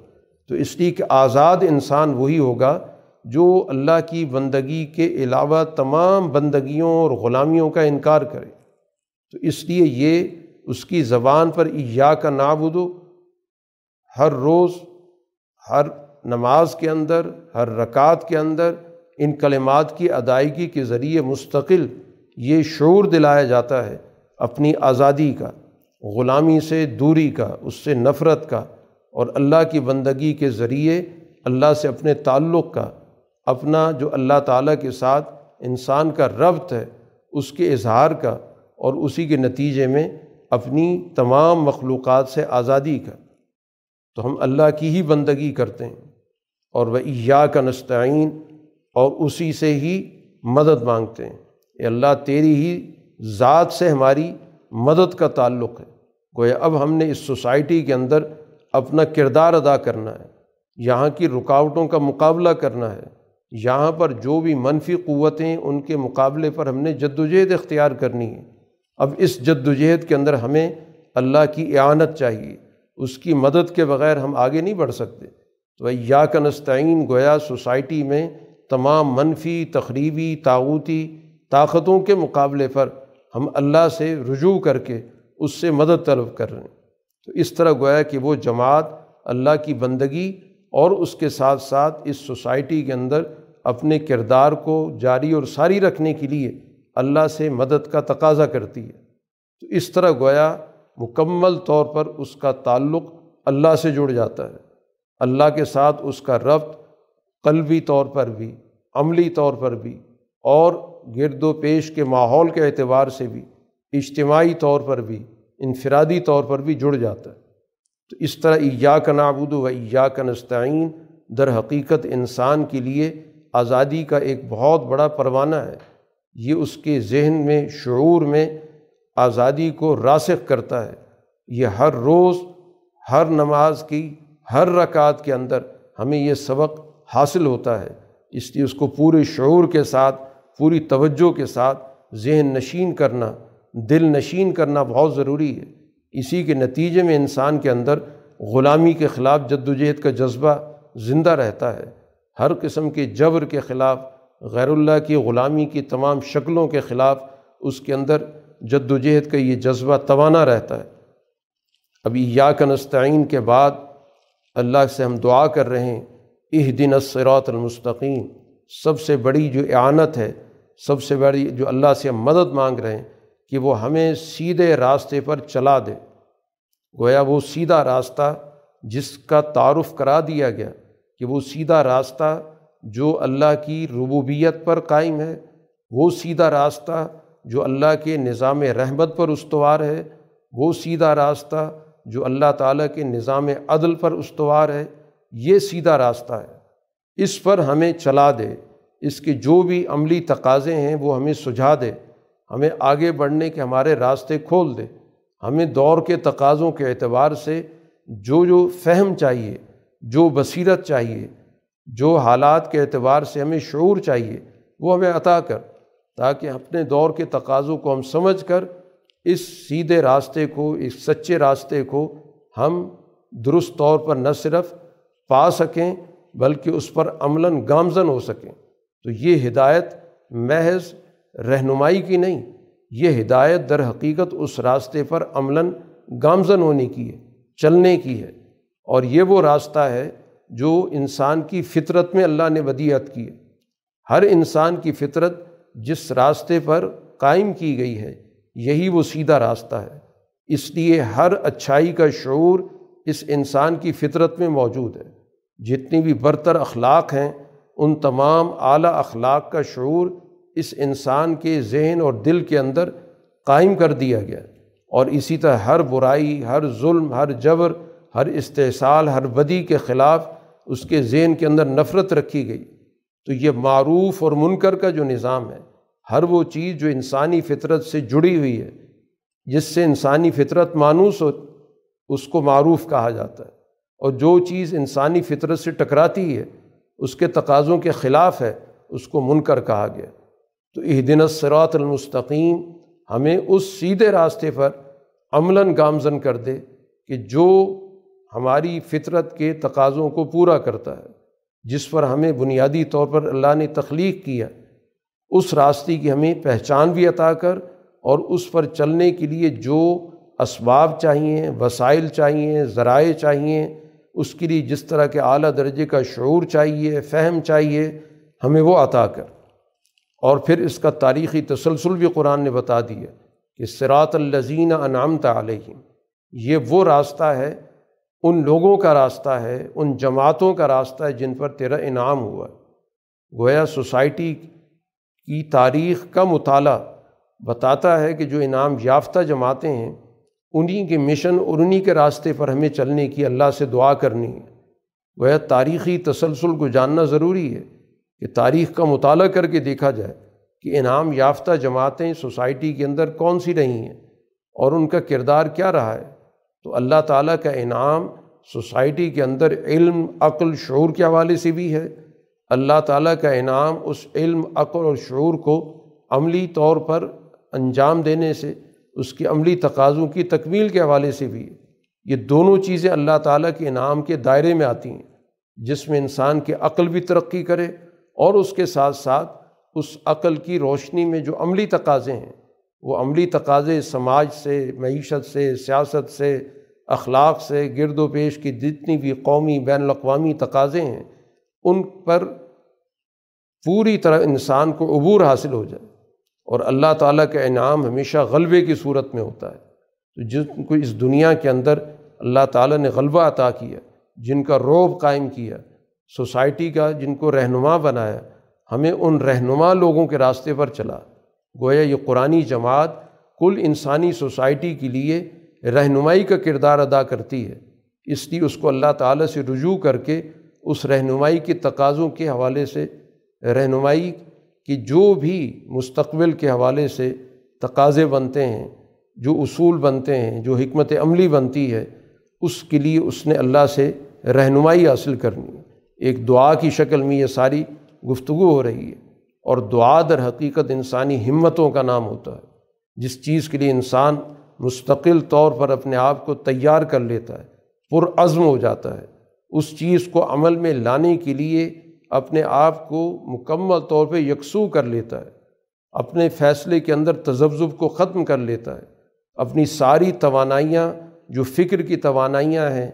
تو اس لیے کہ آزاد انسان وہی ہوگا جو اللہ کی بندگی کے علاوہ تمام بندگیوں اور غلامیوں کا انکار کرے۔ تو اس لیے یہ اس کی زبان پر ایا کا نابودو ہر روز، ہر نماز کے اندر، ہر رکعت کے اندر، ان کلمات کی ادائیگی کے ذریعے مستقل یہ شعور دلایا جاتا ہے اپنی آزادی کا، غلامی سے دوری کا، اس سے نفرت کا اور اللہ کی بندگی کے ذریعے اللہ سے اپنے تعلق کا۔ اپنا جو اللہ تعالیٰ کے ساتھ انسان کا ربط ہے، اس کے اظہار کا اور اسی کے نتیجے میں اپنی تمام مخلوقات سے آزادی کا۔ تو ہم اللہ کی ہی بندگی کرتے ہیں اور وہ یا کا نستعین اور اسی سے ہی مدد مانگتے ہیں۔ اے اللہ، تیری ہی ذات سے ہماری مدد کا تعلق ہے۔ گویا اب ہم نے اس سوسائٹی کے اندر اپنا کردار ادا کرنا ہے۔ یہاں کی رکاوٹوں کا مقابلہ کرنا ہے۔ یہاں پر جو بھی منفی قوتیں ان کے مقابلے پر ہم نے جد وجہد اختیار کرنی ہے اب اس جد وجہد کے اندر ہمیں اللہ کی اعانت چاہیے۔ اس کی مدد کے بغیر ہم آگے نہیں بڑھ سکتے۔ تو یا کا نستعین، گویا سوسائٹی میں تمام منفی، تقریبی تعوتی طاقتوں کے مقابلے پر ہم اللہ سے رجوع کر کے اس سے مدد طلب کر رہے ہیں۔ تو اس طرح گویا کہ وہ جماعت اللہ کی بندگی اور اس کے ساتھ ساتھ اس سوسائٹی کے اندر اپنے کردار کو جاری اور ساری رکھنے کے لیے اللہ سے مدد کا تقاضا کرتی ہے۔ تو اس طرح گویا مکمل طور پر اس کا تعلق اللہ سے جڑ جاتا ہے۔ اللہ کے ساتھ اس کا ربط قلبی طور پر بھی، عملی طور پر بھی، اور گرد و پیش کے ماحول کے اعتبار سے بھی، اجتماعی طور پر بھی، انفرادی طور پر بھی جڑ جاتا ہے۔ تو اس طرح ایا کا نابود و ایا کا نستعین در حقیقت انسان کے لیے آزادی کا ایک بہت بڑا پروانہ ہے۔ یہ اس کے ذہن میں، شعور میں آزادی کو راسخ کرتا ہے۔ یہ ہر روز، ہر نماز کی، ہر رکعت کے اندر ہمیں یہ سبق حاصل ہوتا ہے۔ اس لیے اس کو پورے شعور کے ساتھ، پوری توجہ کے ساتھ ذہن نشین کرنا، دل نشین کرنا بہت ضروری ہے۔ اسی کے نتیجے میں انسان کے اندر غلامی کے خلاف جد وجہد کا جذبہ زندہ رہتا ہے۔ ہر قسم کے جبر کے خلاف، غیر اللہ کی غلامی کی تمام شکلوں کے خلاف اس کے اندر جد و جہد کا یہ جذبہ توانا رہتا ہے۔ ابھی یا کا نستعین کے بعد اللہ سے ہم دعا کر رہے ہیں اہ دن اسرات المستقیم۔ سب سے بڑی جو اعانت ہے، سب سے بڑی جو اللہ سے ہم مدد مانگ رہے ہیں، کہ وہ ہمیں سیدھے راستے پر چلا دے۔ گویا وہ سیدھا راستہ جس کا تعارف کرا دیا گیا۔ کہ وہ سیدھا راستہ جو اللہ کی ربوبیت پر قائم ہے، وہ سیدھا راستہ جو اللہ کے نظام رحمت پر استوار ہے، وہ سیدھا راستہ جو اللہ تعالیٰ کے نظام عدل پر استوار ہے، یہ سیدھا راستہ ہے۔ اس پر ہمیں چلا دے۔ اس کے جو بھی عملی تقاضے ہیں، وہ ہمیں سجھا دے۔ ہمیں آگے بڑھنے کے ہمارے راستے کھول دے۔ ہمیں دور کے تقاضوں کے اعتبار سے جو جو فہم چاہیے جو بصیرت چاہیے، جو حالات کے اعتبار سے ہمیں شعور چاہیے، وہ ہمیں عطا کر، تاکہ اپنے دور کے تقاضوں کو ہم سمجھ کر اس سیدھے راستے کو، اس سچے راستے کو ہم درست طور پر نہ صرف پا سکیں، بلکہ اس پر عملاً گامزن ہو سکیں۔ تو یہ ہدایت محض رہنمائی کی نہیں، یہ ہدایت در حقیقت اس راستے پر عملاً گامزن ہونے کی ہے، چلنے کی ہے۔ اور یہ وہ راستہ ہے جو انسان کی فطرت میں اللہ نے ودیعت کی ہے۔ ہر انسان کی فطرت جس راستے پر قائم کی گئی ہے، یہی وہ سیدھا راستہ ہے۔ اس لیے ہر اچھائی کا شعور اس انسان کی فطرت میں موجود ہے۔ جتنی بھی برتر اخلاق ہیں، ان تمام اعلیٰ اخلاق کا شعور اس انسان کے ذہن اور دل کے اندر قائم کر دیا گیا اور اسی طرح ہر برائی، ہر ظلم، ہر جبر ہر استحصال، ہر بدی کے خلاف اس کے ذہن کے اندر نفرت رکھی گئی۔ تو یہ معروف اور منکر کا جو نظام ہے، ہر وہ چیز جو انسانی فطرت سے جڑی ہوئی ہے، جس سے انسانی فطرت مانوس ہو، اس کو معروف کہا جاتا ہے۔ اور جو چیز انسانی فطرت سے ٹکراتی ہے، اس کے تقاضوں کے خلاف ہے، اس کو منکر کہا گیا۔ تو یہ دن سرات المستقیم، ہمیں اس سیدھے راستے پر عملاً گامزن کر دے کہ جو ہماری فطرت کے تقاضوں کو پورا کرتا ہے، جس پر ہمیں بنیادی طور پر اللہ نے تخلیق کیا۔ اس راستے کی ہمیں پہچان بھی عطا کر اور اس پر چلنے کے لیے جو اسباب چاہیے، وسائل چاہیے، ذرائع چاہیے، اس کے لیے جس طرح کے اعلیٰ درجے کا شعور چاہیے، فہم چاہیے، ہمیں وہ عطا کر۔ اور پھر اس کا تاریخی تسلسل بھی قرآن نے بتا دیا کہ سرات الزین انعامت علیہم، یہ وہ راستہ ہے ان لوگوں کا راستہ ہے، ان جماعتوں کا راستہ ہے جن پر تیرا انعام ہوا۔ گویا سوسائٹی کی تاریخ کا مطالعہ بتاتا ہے کہ جو انعام یافتہ جماعتیں ہیں انہیں کے مشن اور انہیں کے راستے پر ہمیں چلنے کی اللہ سے دعا کرنی ہے۔ گویا تاریخی تسلسل کو جاننا ضروری ہے کہ تاریخ کا مطالعہ کر کے دیکھا جائے کہ انعام یافتہ جماعتیں سوسائٹی کے اندر کون سی رہی ہیں اور ان کا کردار کیا رہا ہے۔ تو اللہ تعالیٰ کا انعام سوسائٹی کے اندر علم، عقل، شعور کے حوالے سے بھی ہے۔ اللہ تعالیٰ کا انعام اس علم، عقل اور شعور کو عملی طور پر انجام دینے سے، اس کی عملی تقاضوں کی تکمیل کے حوالے سے بھی ہے۔ یہ دونوں چیزیں اللہ تعالیٰ کے انعام کے دائرے میں آتی ہیں، جس میں انسان کے عقل بھی ترقی کرے اور اس کے ساتھ ساتھ اس عقل کی روشنی میں جو عملی تقاضے ہیں وہ عملی تقاضے سماج سے، معیشت سے، سیاست سے، اخلاق سے، گرد و پیش کی جتنی بھی قومی بین الاقوامی تقاضے ہیں، ان پر پوری طرح انسان کو عبور حاصل ہو جائے۔ اور اللہ تعالیٰ کا انعام ہمیشہ غلبے کی صورت میں ہوتا ہے۔ تو جن کو اس دنیا کے اندر اللہ تعالیٰ نے غلبہ عطا کیا، جن کا روب قائم کیا، سوسائٹی کا جن کو رہنما بنایا، ہمیں ان رہنما لوگوں کے راستے پر چلا۔ گویا یہ قرآن جماعت کل انسانی سوسائٹی کے لیے رہنمائی کا کردار ادا کرتی ہے۔ اس لیے اس کو اللہ تعالیٰ سے رجوع کر کے اس رہنمائی کے تقاضوں کے حوالے سے، رہنمائی کی جو بھی مستقبل کے حوالے سے تقاضے بنتے ہیں، جو اصول بنتے ہیں، جو حکمت عملی بنتی ہے، اس کے لیے اس نے اللہ سے رہنمائی حاصل کرنی ہے۔ ایک دعا کی شکل میں یہ ساری گفتگو ہو رہی ہے۔ اور دعا در حقیقت انسانی ہمتوں کا نام ہوتا ہے، جس چیز کے لیے انسان مستقل طور پر اپنے آپ کو تیار کر لیتا ہے پرعزم ہو جاتا ہے۔ اس چیز کو عمل میں لانے کے لیے اپنے آپ کو مکمل طور پہ یکسو کر لیتا ہے۔ اپنے فیصلے کے اندر تذبذب کو ختم کر لیتا ہے۔ اپنی ساری توانائیاں، جو فکر کی توانائیاں ہیں،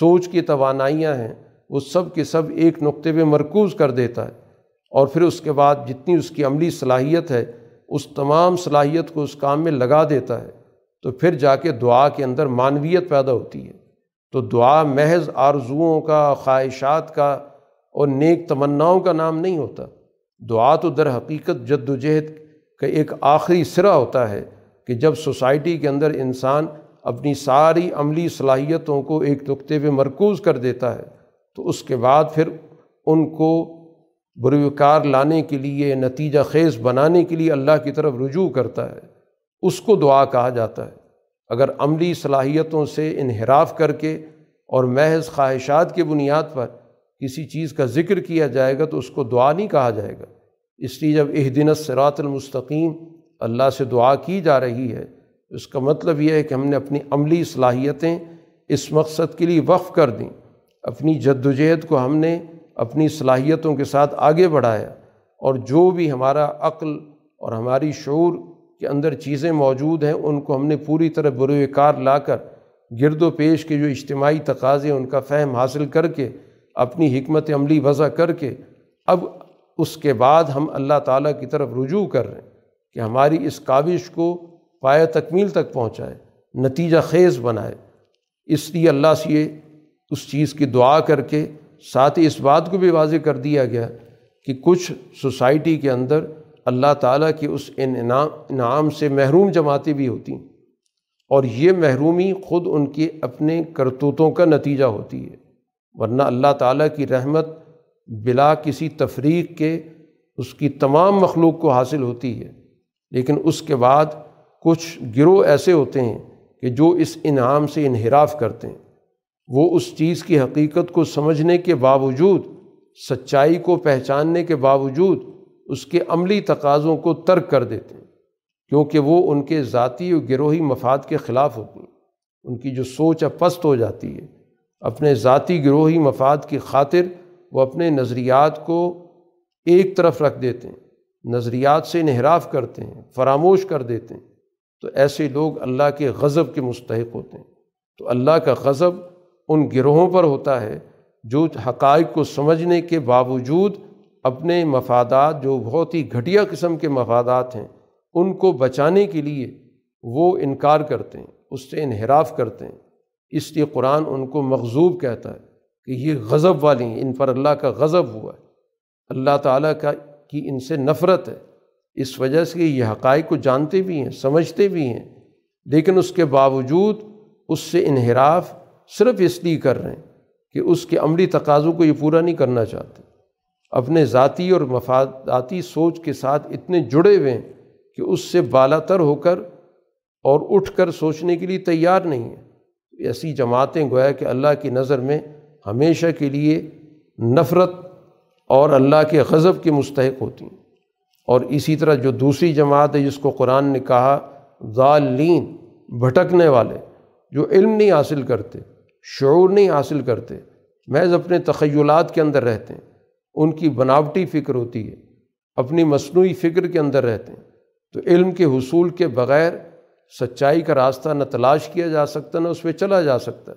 سوچ کی توانائیاں ہیں، وہ سب کے سب ایک نقطے پہ مرکوز کر دیتا ہے۔ اور پھر اس کے بعد جتنی اس کی عملی صلاحیت ہے، اس تمام صلاحیت کو اس کام میں لگا دیتا ہے، تو پھر جا کے دعا کے اندر معنویت پیدا ہوتی ہے۔ تو دعا محض آرزوؤں کا، خواہشات کا اور نیک تمناؤں کا نام نہیں ہوتا۔ دعا تو در حقیقت جد و جہد کا ایک آخری سرا ہوتا ہے کہ جب سوسائٹی کے اندر انسان اپنی ساری عملی صلاحیتوں کو ایک نقطے پہ مرکوز کر دیتا ہے، تو اس کے بعد پھر ان کو بروکار لانے کے لیے، نتیجہ خیز بنانے کے لیے اللہ کی طرف رجوع کرتا ہے۔ اس کو دعا کہا جاتا ہے۔ اگر عملی صلاحیتوں سے انحراف کر کے اور محض خواہشات کے بنیاد پر کسی چیز کا ذکر کیا جائے گا تو اس کو دعا نہیں کہا جائے گا۔ اس لیے جب اہ دن سرات المستقیم اللہ سے دعا کی جا رہی ہے، اس کا مطلب یہ ہے کہ ہم نے اپنی عملی صلاحیتیں اس مقصد کے لیے وقف کر دیں۔ اپنی جد وجہد کو ہم نے اپنی صلاحیتوں کے ساتھ آگے بڑھایا اور جو بھی ہمارا عقل اور ہماری شعور کے اندر چیزیں موجود ہیں، ان کو ہم نے پوری طرح بروئے کار لا کر گرد و پیش کے جو اجتماعی تقاضے، ان کا فہم حاصل کر کے، اپنی حکمت عملی وضع کر کے، اب اس کے بعد ہم اللہ تعالیٰ کی طرف رجوع کر رہے ہیں کہ ہماری اس کاوش کو پایا تکمیل تک پہنچائے، نتیجہ خیز بنائے۔ اس لیے اللہ سے یہ اس چیز کی دعا کر کے ساتھ ہی اس بات کو بھی واضح کر دیا گیا کہ کچھ سوسائٹی کے اندر اللہ تعالیٰ کی اس انعام انعام سے محروم جماعتیں بھی ہوتی ہیں اور یہ محرومی خود ان کے اپنے کرتوتوں کا نتیجہ ہوتی ہے، ورنہ اللہ تعالیٰ کی رحمت بلا کسی تفریق کے اس کی تمام مخلوق کو حاصل ہوتی ہے۔ لیکن اس کے بعد کچھ گروہ ایسے ہوتے ہیں کہ جو اس انعام سے انحراف کرتے ہیں۔ وہ اس چیز کی حقیقت کو سمجھنے کے باوجود، سچائی کو پہچاننے کے باوجود اس کے عملی تقاضوں کو ترک کر دیتے ہیں، کیونکہ وہ ان کے ذاتی و گروہی مفاد کے خلاف ہوتی ہیں۔ ان کی جو سوچ پست ہو جاتی ہے، اپنے ذاتی گروہی مفاد کی خاطر وہ اپنے نظریات کو ایک طرف رکھ دیتے ہیں، نظریات سے انحراف کرتے ہیں، فراموش کر دیتے ہیں۔ تو ایسے لوگ اللہ کے غضب کے مستحق ہوتے ہیں۔ تو اللہ کا غضب ان گروہوں پر ہوتا ہے جو حقائق کو سمجھنے کے باوجود اپنے مفادات، جو بہت ہی گھٹیا قسم کے مفادات ہیں، ان کو بچانے کے لیے وہ انکار کرتے ہیں، اس سے انحراف کرتے ہیں۔ اس لیے قرآن ان کو مغزوب کہتا ہے کہ یہ غضب والی ہیں، ان پر اللہ کا غضب ہوا ہے۔ اللہ تعالیٰ کا، کی ان سے نفرت ہے۔ اس وجہ سے یہ حقائق کو جانتے بھی ہیں، سمجھتے بھی ہیں، لیکن اس کے باوجود اس سے انحراف صرف اس لیے کر رہے ہیں کہ اس کے عملی تقاضوں کو یہ پورا نہیں کرنا چاہتے۔ اپنے ذاتی اور مفاداتی سوچ کے ساتھ اتنے جڑے ہوئے ہیں کہ اس سے بالا تر ہو کر اور اٹھ کر سوچنے کے لیے تیار نہیں ہیں۔ ایسی جماعتیں گویا کہ اللہ کی نظر میں ہمیشہ کے لیے نفرت اور اللہ کے غضب کے مستحق ہوتی ہیں۔ اور اسی طرح جو دوسری جماعت ہے جس کو قرآن نے کہا ظالین بھٹکنے والے، جو علم نہیں حاصل کرتے شعور نہیں حاصل کرتے، محض اپنے تخیلات کے اندر رہتے ہیں۔ ان کی بناوٹی فکر ہوتی ہے، اپنی مصنوعی فکر کے اندر رہتے ہیں۔ تو علم کے حصول کے بغیر سچائی کا راستہ نہ تلاش کیا جا سکتا، نہ اس پہ چلا جا سکتا۔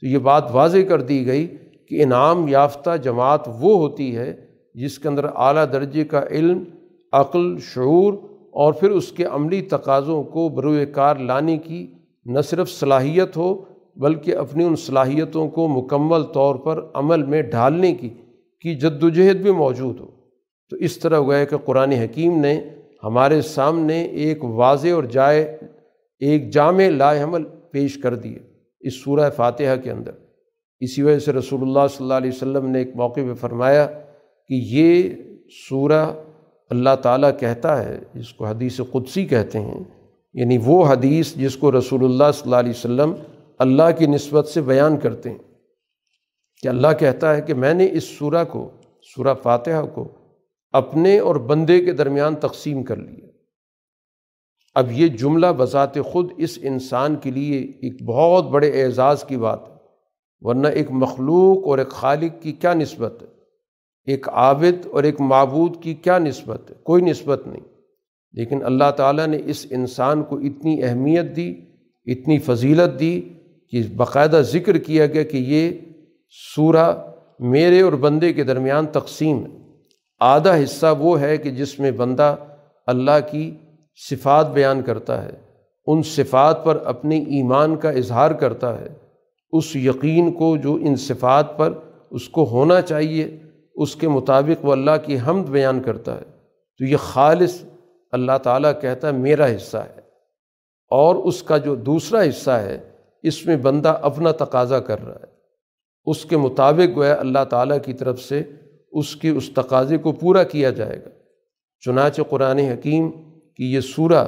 تو یہ بات واضح کر دی گئی کہ انعام یافتہ جماعت وہ ہوتی ہے جس کے اندر اعلیٰ درجے کا علم، عقل، شعور اور پھر اس کے عملی تقاضوں کو بروئے کار لانے کی نہ صرف صلاحیت ہو بلکہ اپنی ان صلاحیتوں کو مکمل طور پر عمل میں ڈھالنے کی کی جد و جہد بھی موجود ہو۔ تو اس طرح ہوا ہے کہ قرآن حکیم نے ہمارے سامنے ایک واضح اور جائے، ایک جامع لائے عمل پیش کر دیے اس سورہ فاتحہ کے اندر۔ اسی وجہ سے رسول اللہ صلی اللہ علیہ وسلم نے ایک موقع پہ فرمایا کہ یہ سورہ اللہ تعالیٰ کہتا ہے، جس کو حدیث قدسی کہتے ہیں یعنی وہ حدیث جس کو رسول اللہ صلی اللہ علیہ وسلم اللہ کی نسبت سے بیان کرتے ہیں کہ اللہ کہتا ہے کہ میں نے اس سورہ کو، سورہ فاتحہ کو اپنے اور بندے کے درمیان تقسیم کر لیا۔ اب یہ جملہ بذات خود اس انسان کے لیے ایک بہت بڑے اعزاز کی بات ہے، ورنہ ایک مخلوق اور ایک خالق کی کیا نسبت ہے؟ ایک عابد اور ایک معبود کی کیا نسبت ہے؟ کوئی نسبت نہیں۔ لیکن اللہ تعالیٰ نے اس انسان کو اتنی اہمیت دی، اتنی فضیلت دی کہ باقاعدہ ذکر کیا گیا کہ یہ سورہ میرے اور بندے کے درمیان تقسیم ہے۔ آدھا حصہ وہ ہے کہ جس میں بندہ اللہ کی صفات بیان کرتا ہے، ان صفات پر اپنے ایمان کا اظہار کرتا ہے۔ اس یقین کو جو ان صفات پر اس کو ہونا چاہیے، اس کے مطابق وہ اللہ کی حمد بیان کرتا ہے۔ تو یہ خالص اللہ تعالیٰ کہتا ہے میرا حصہ ہے۔ اور اس کا جو دوسرا حصہ ہے اس میں بندہ اپنا تقاضا کر رہا ہے۔ اس کے مطابق گویا اللہ تعالیٰ کی طرف سے اس کے اس تقاضے کو پورا کیا جائے گا۔ چنانچہ قرآن حکیم کی یہ سورہ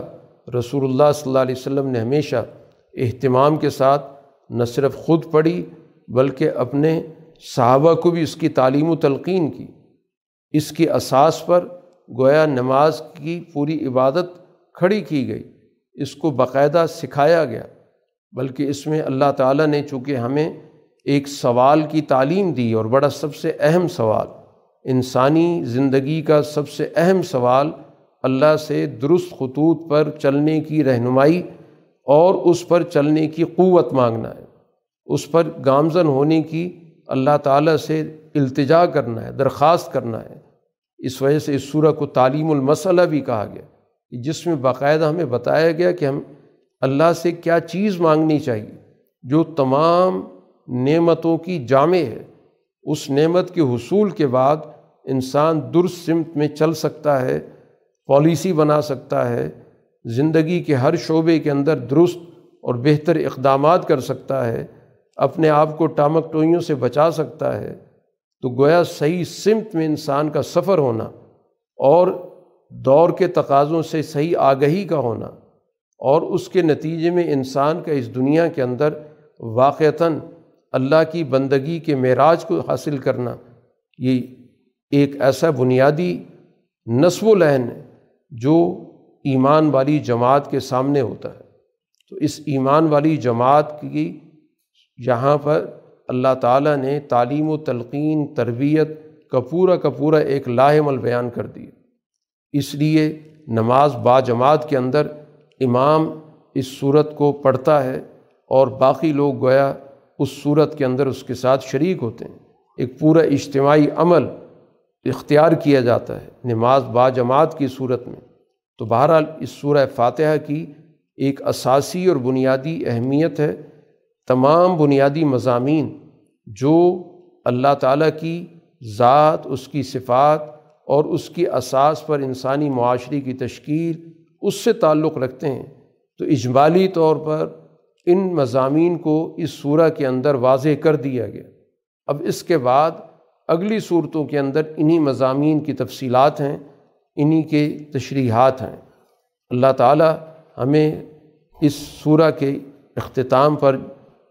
رسول اللہ صلی اللہ علیہ وسلم نے ہمیشہ اہتمام کے ساتھ نہ صرف خود پڑھی، بلکہ اپنے صحابہ کو بھی اس کی تعلیم و تلقین کی۔ اس کی اساس پر گویا نماز کی پوری عبادت کھڑی کی گئی۔ اس کو باقاعدہ سکھایا گیا۔ بلکہ اس میں اللہ تعالیٰ نے چونکہ ہمیں ایک سوال کی تعلیم دی اور بڑا سب سے اہم سوال، انسانی زندگی کا سب سے اہم سوال اللہ سے درست خطوط پر چلنے کی رہنمائی اور اس پر چلنے کی قوت مانگنا ہے، اس پر گامزن ہونے کی اللہ تعالیٰ سے التجا کرنا ہے، درخواست کرنا ہے۔ اس وجہ سے اس صورت کو تعلیم المسئلہ بھی کہا گیا، جس میں باقاعدہ ہمیں بتایا گیا کہ ہم اللہ سے کیا چیز مانگنی چاہیے؟ جو تمام نعمتوں کی جامع ہے، اس نعمت کے حصول کے بعد انسان درست سمت میں چل سکتا ہے، پالیسی بنا سکتا ہے، زندگی کے ہر شعبے کے اندر درست اور بہتر اقدامات کر سکتا ہے، اپنے آپ کو ٹامک ٹوئیوں سے بچا سکتا ہے۔ تو گویا صحیح سمت میں انسان کا سفر ہونا اور دور کے تقاضوں سے صحیح آگہی کا ہونا اور اس کے نتیجے میں انسان کا اس دنیا کے اندر واقعتاً اللہ کی بندگی کے معراج کو حاصل کرنا، یہ ایک ایسا بنیادی نصب و لہن ہے جو ایمان والی جماعت کے سامنے ہوتا ہے۔ تو اس ایمان والی جماعت کی یہاں پر اللہ تعالیٰ نے تعلیم و تلقین، تربیت کا پورا کا پورا ایک لاہمل بیان کر دیا۔ اس لیے نماز با جماعت کے اندر امام اس صورت کو پڑھتا ہے اور باقی لوگ گویا اس صورت کے اندر اس کے ساتھ شریک ہوتے ہیں۔ ایک پورا اجتماعی عمل اختیار کیا جاتا ہے نماز با جماعت کی صورت میں۔ تو بہرحال اس سورہ فاتحہ کی ایک اساسی اور بنیادی اہمیت ہے۔ تمام بنیادی مضامین جو اللہ تعالیٰ کی ذات، اس کی صفات اور اس کی اساس پر انسانی معاشرے کی تشکیل اس سے تعلق رکھتے ہیں۔ تو اجمالی طور پر ان مضامین کو اس صورہ کے اندر واضح کر دیا گیا۔ اب اس کے بعد اگلی صورتوں کے اندر انہی مضامین کی تفصیلات ہیں، انہی کے تشریحات ہیں۔ اللہ تعالیٰ ہمیں اس صورہ کے اختتام پر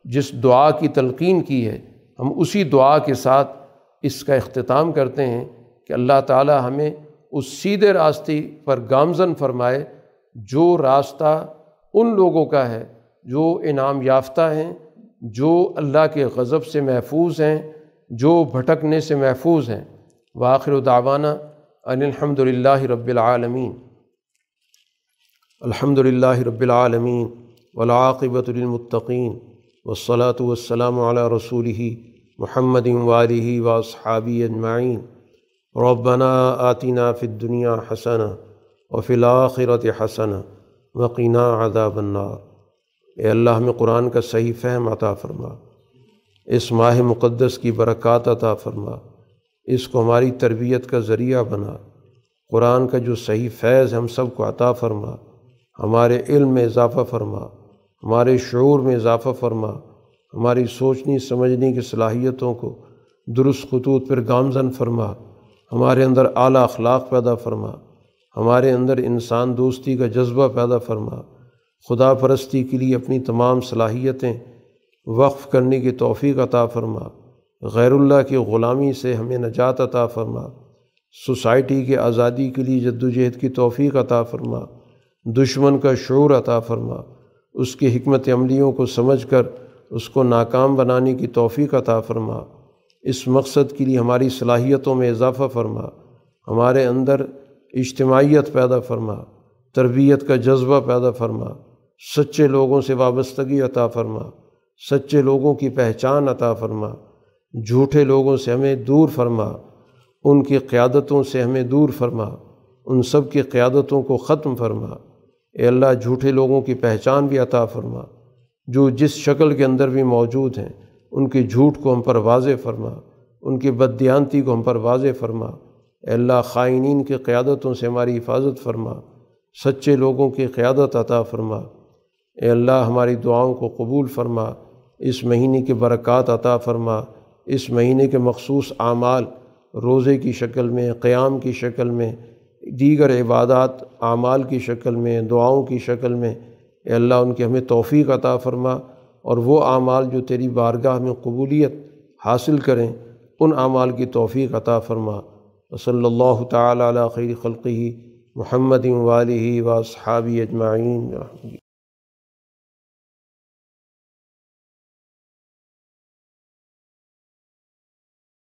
جس دعا کی تلقین کی ہے، ہم اسی دعا کے ساتھ اس کا اختتام کرتے ہیں کہ اللہ تعالیٰ ہمیں اس سیدھے راستے پر گامزن فرمائے جو راستہ ان لوگوں کا ہے، جو انعام یافتہ ہیں، جو اللہ کے غضب سے محفوظ ہیں، جو بھٹکنے سے محفوظ ہیں۔ واخر دعوانا ان الحمد للہ رب العالمین۔ الحمد للہ رب العالمین ولاقبۃ المطقین وصلاۃ والسلام علی رسول محمد والی و صحابی اجمعین۔ ربنا آتنا فی الدنیا حسن و فی الآخرت حسن وقینا عذاب النار۔ اے اللہ، ہمیں قرآن کا صحیح فہم عطا فرما۔ اس ماہ مقدس کی برکات عطا فرما۔ اس کو ہماری تربیت کا ذریعہ بنا۔ قرآن کا جو صحیح فیض ہم سب کو عطا فرما۔ ہمارے علم میں اضافہ فرما۔ ہمارے شعور میں اضافہ فرما۔ ہماری سوچنی سمجھنے کی صلاحیتوں کو درست خطوط پر گامزن فرما۔ ہمارے اندر اعلیٰ اخلاق پیدا فرما۔ ہمارے اندر انسان دوستی کا جذبہ پیدا فرما، خدا پرستی کے لیے اپنی تمام صلاحیتیں وقف کرنے کی توفیق عطا فرما۔ غیر اللہ کی غلامی سے ہمیں نجات عطا فرما۔ سوسائٹی کے آزادی کے لیے جد و جہد کی توفیق عطا فرما۔ دشمن کا شعور عطا فرما۔ اس کی حکمت عملیوں کو سمجھ کر اس کو ناکام بنانے کی توفیق عطا فرما۔ اس مقصد کے لیے ہماری صلاحیتوں میں اضافہ فرما۔ ہمارے اندر اجتماعیت پیدا فرما، تربیت کا جذبہ پیدا فرما، سچے لوگوں سے وابستگی عطا فرما، سچے لوگوں کی پہچان عطا فرما، جھوٹے لوگوں سے ہمیں دور فرما، ان کی قیادتوں سے ہمیں دور فرما، ان سب کی قیادتوں کو ختم فرما۔ اے اللہ، جھوٹے لوگوں کی پہچان بھی عطا فرما۔ جو جس شکل کے اندر بھی موجود ہیں، ان کے جھوٹ کو ہم پر واضح فرما، ان کی بدیانتی کو ہم پر واضح فرما۔ اللہ خائنین کی قیادتوں سے ہماری حفاظت فرما، سچے لوگوں کی قیادت عطا فرما۔ اے اللہ ہماری دعاؤں کو قبول فرما، اس مہینے کے برکات عطا فرما۔ اس مہینے کے مخصوص اعمال روزے کی شکل میں، قیام کی شکل میں، دیگر عبادات، اعمال کی شکل میں، دعاؤں کی شکل میں۔ اے اللہ ان کے ہمیں توفیق عطا فرما اور وہ اعمال جو تیری بارگاہ میں قبولیت حاصل کریں، ان اعمال کی توفیق عطا فرما۔ وصلی اللہ تعالیٰ علیہ خیر خلقی محمد والی و صحابی اجمعین.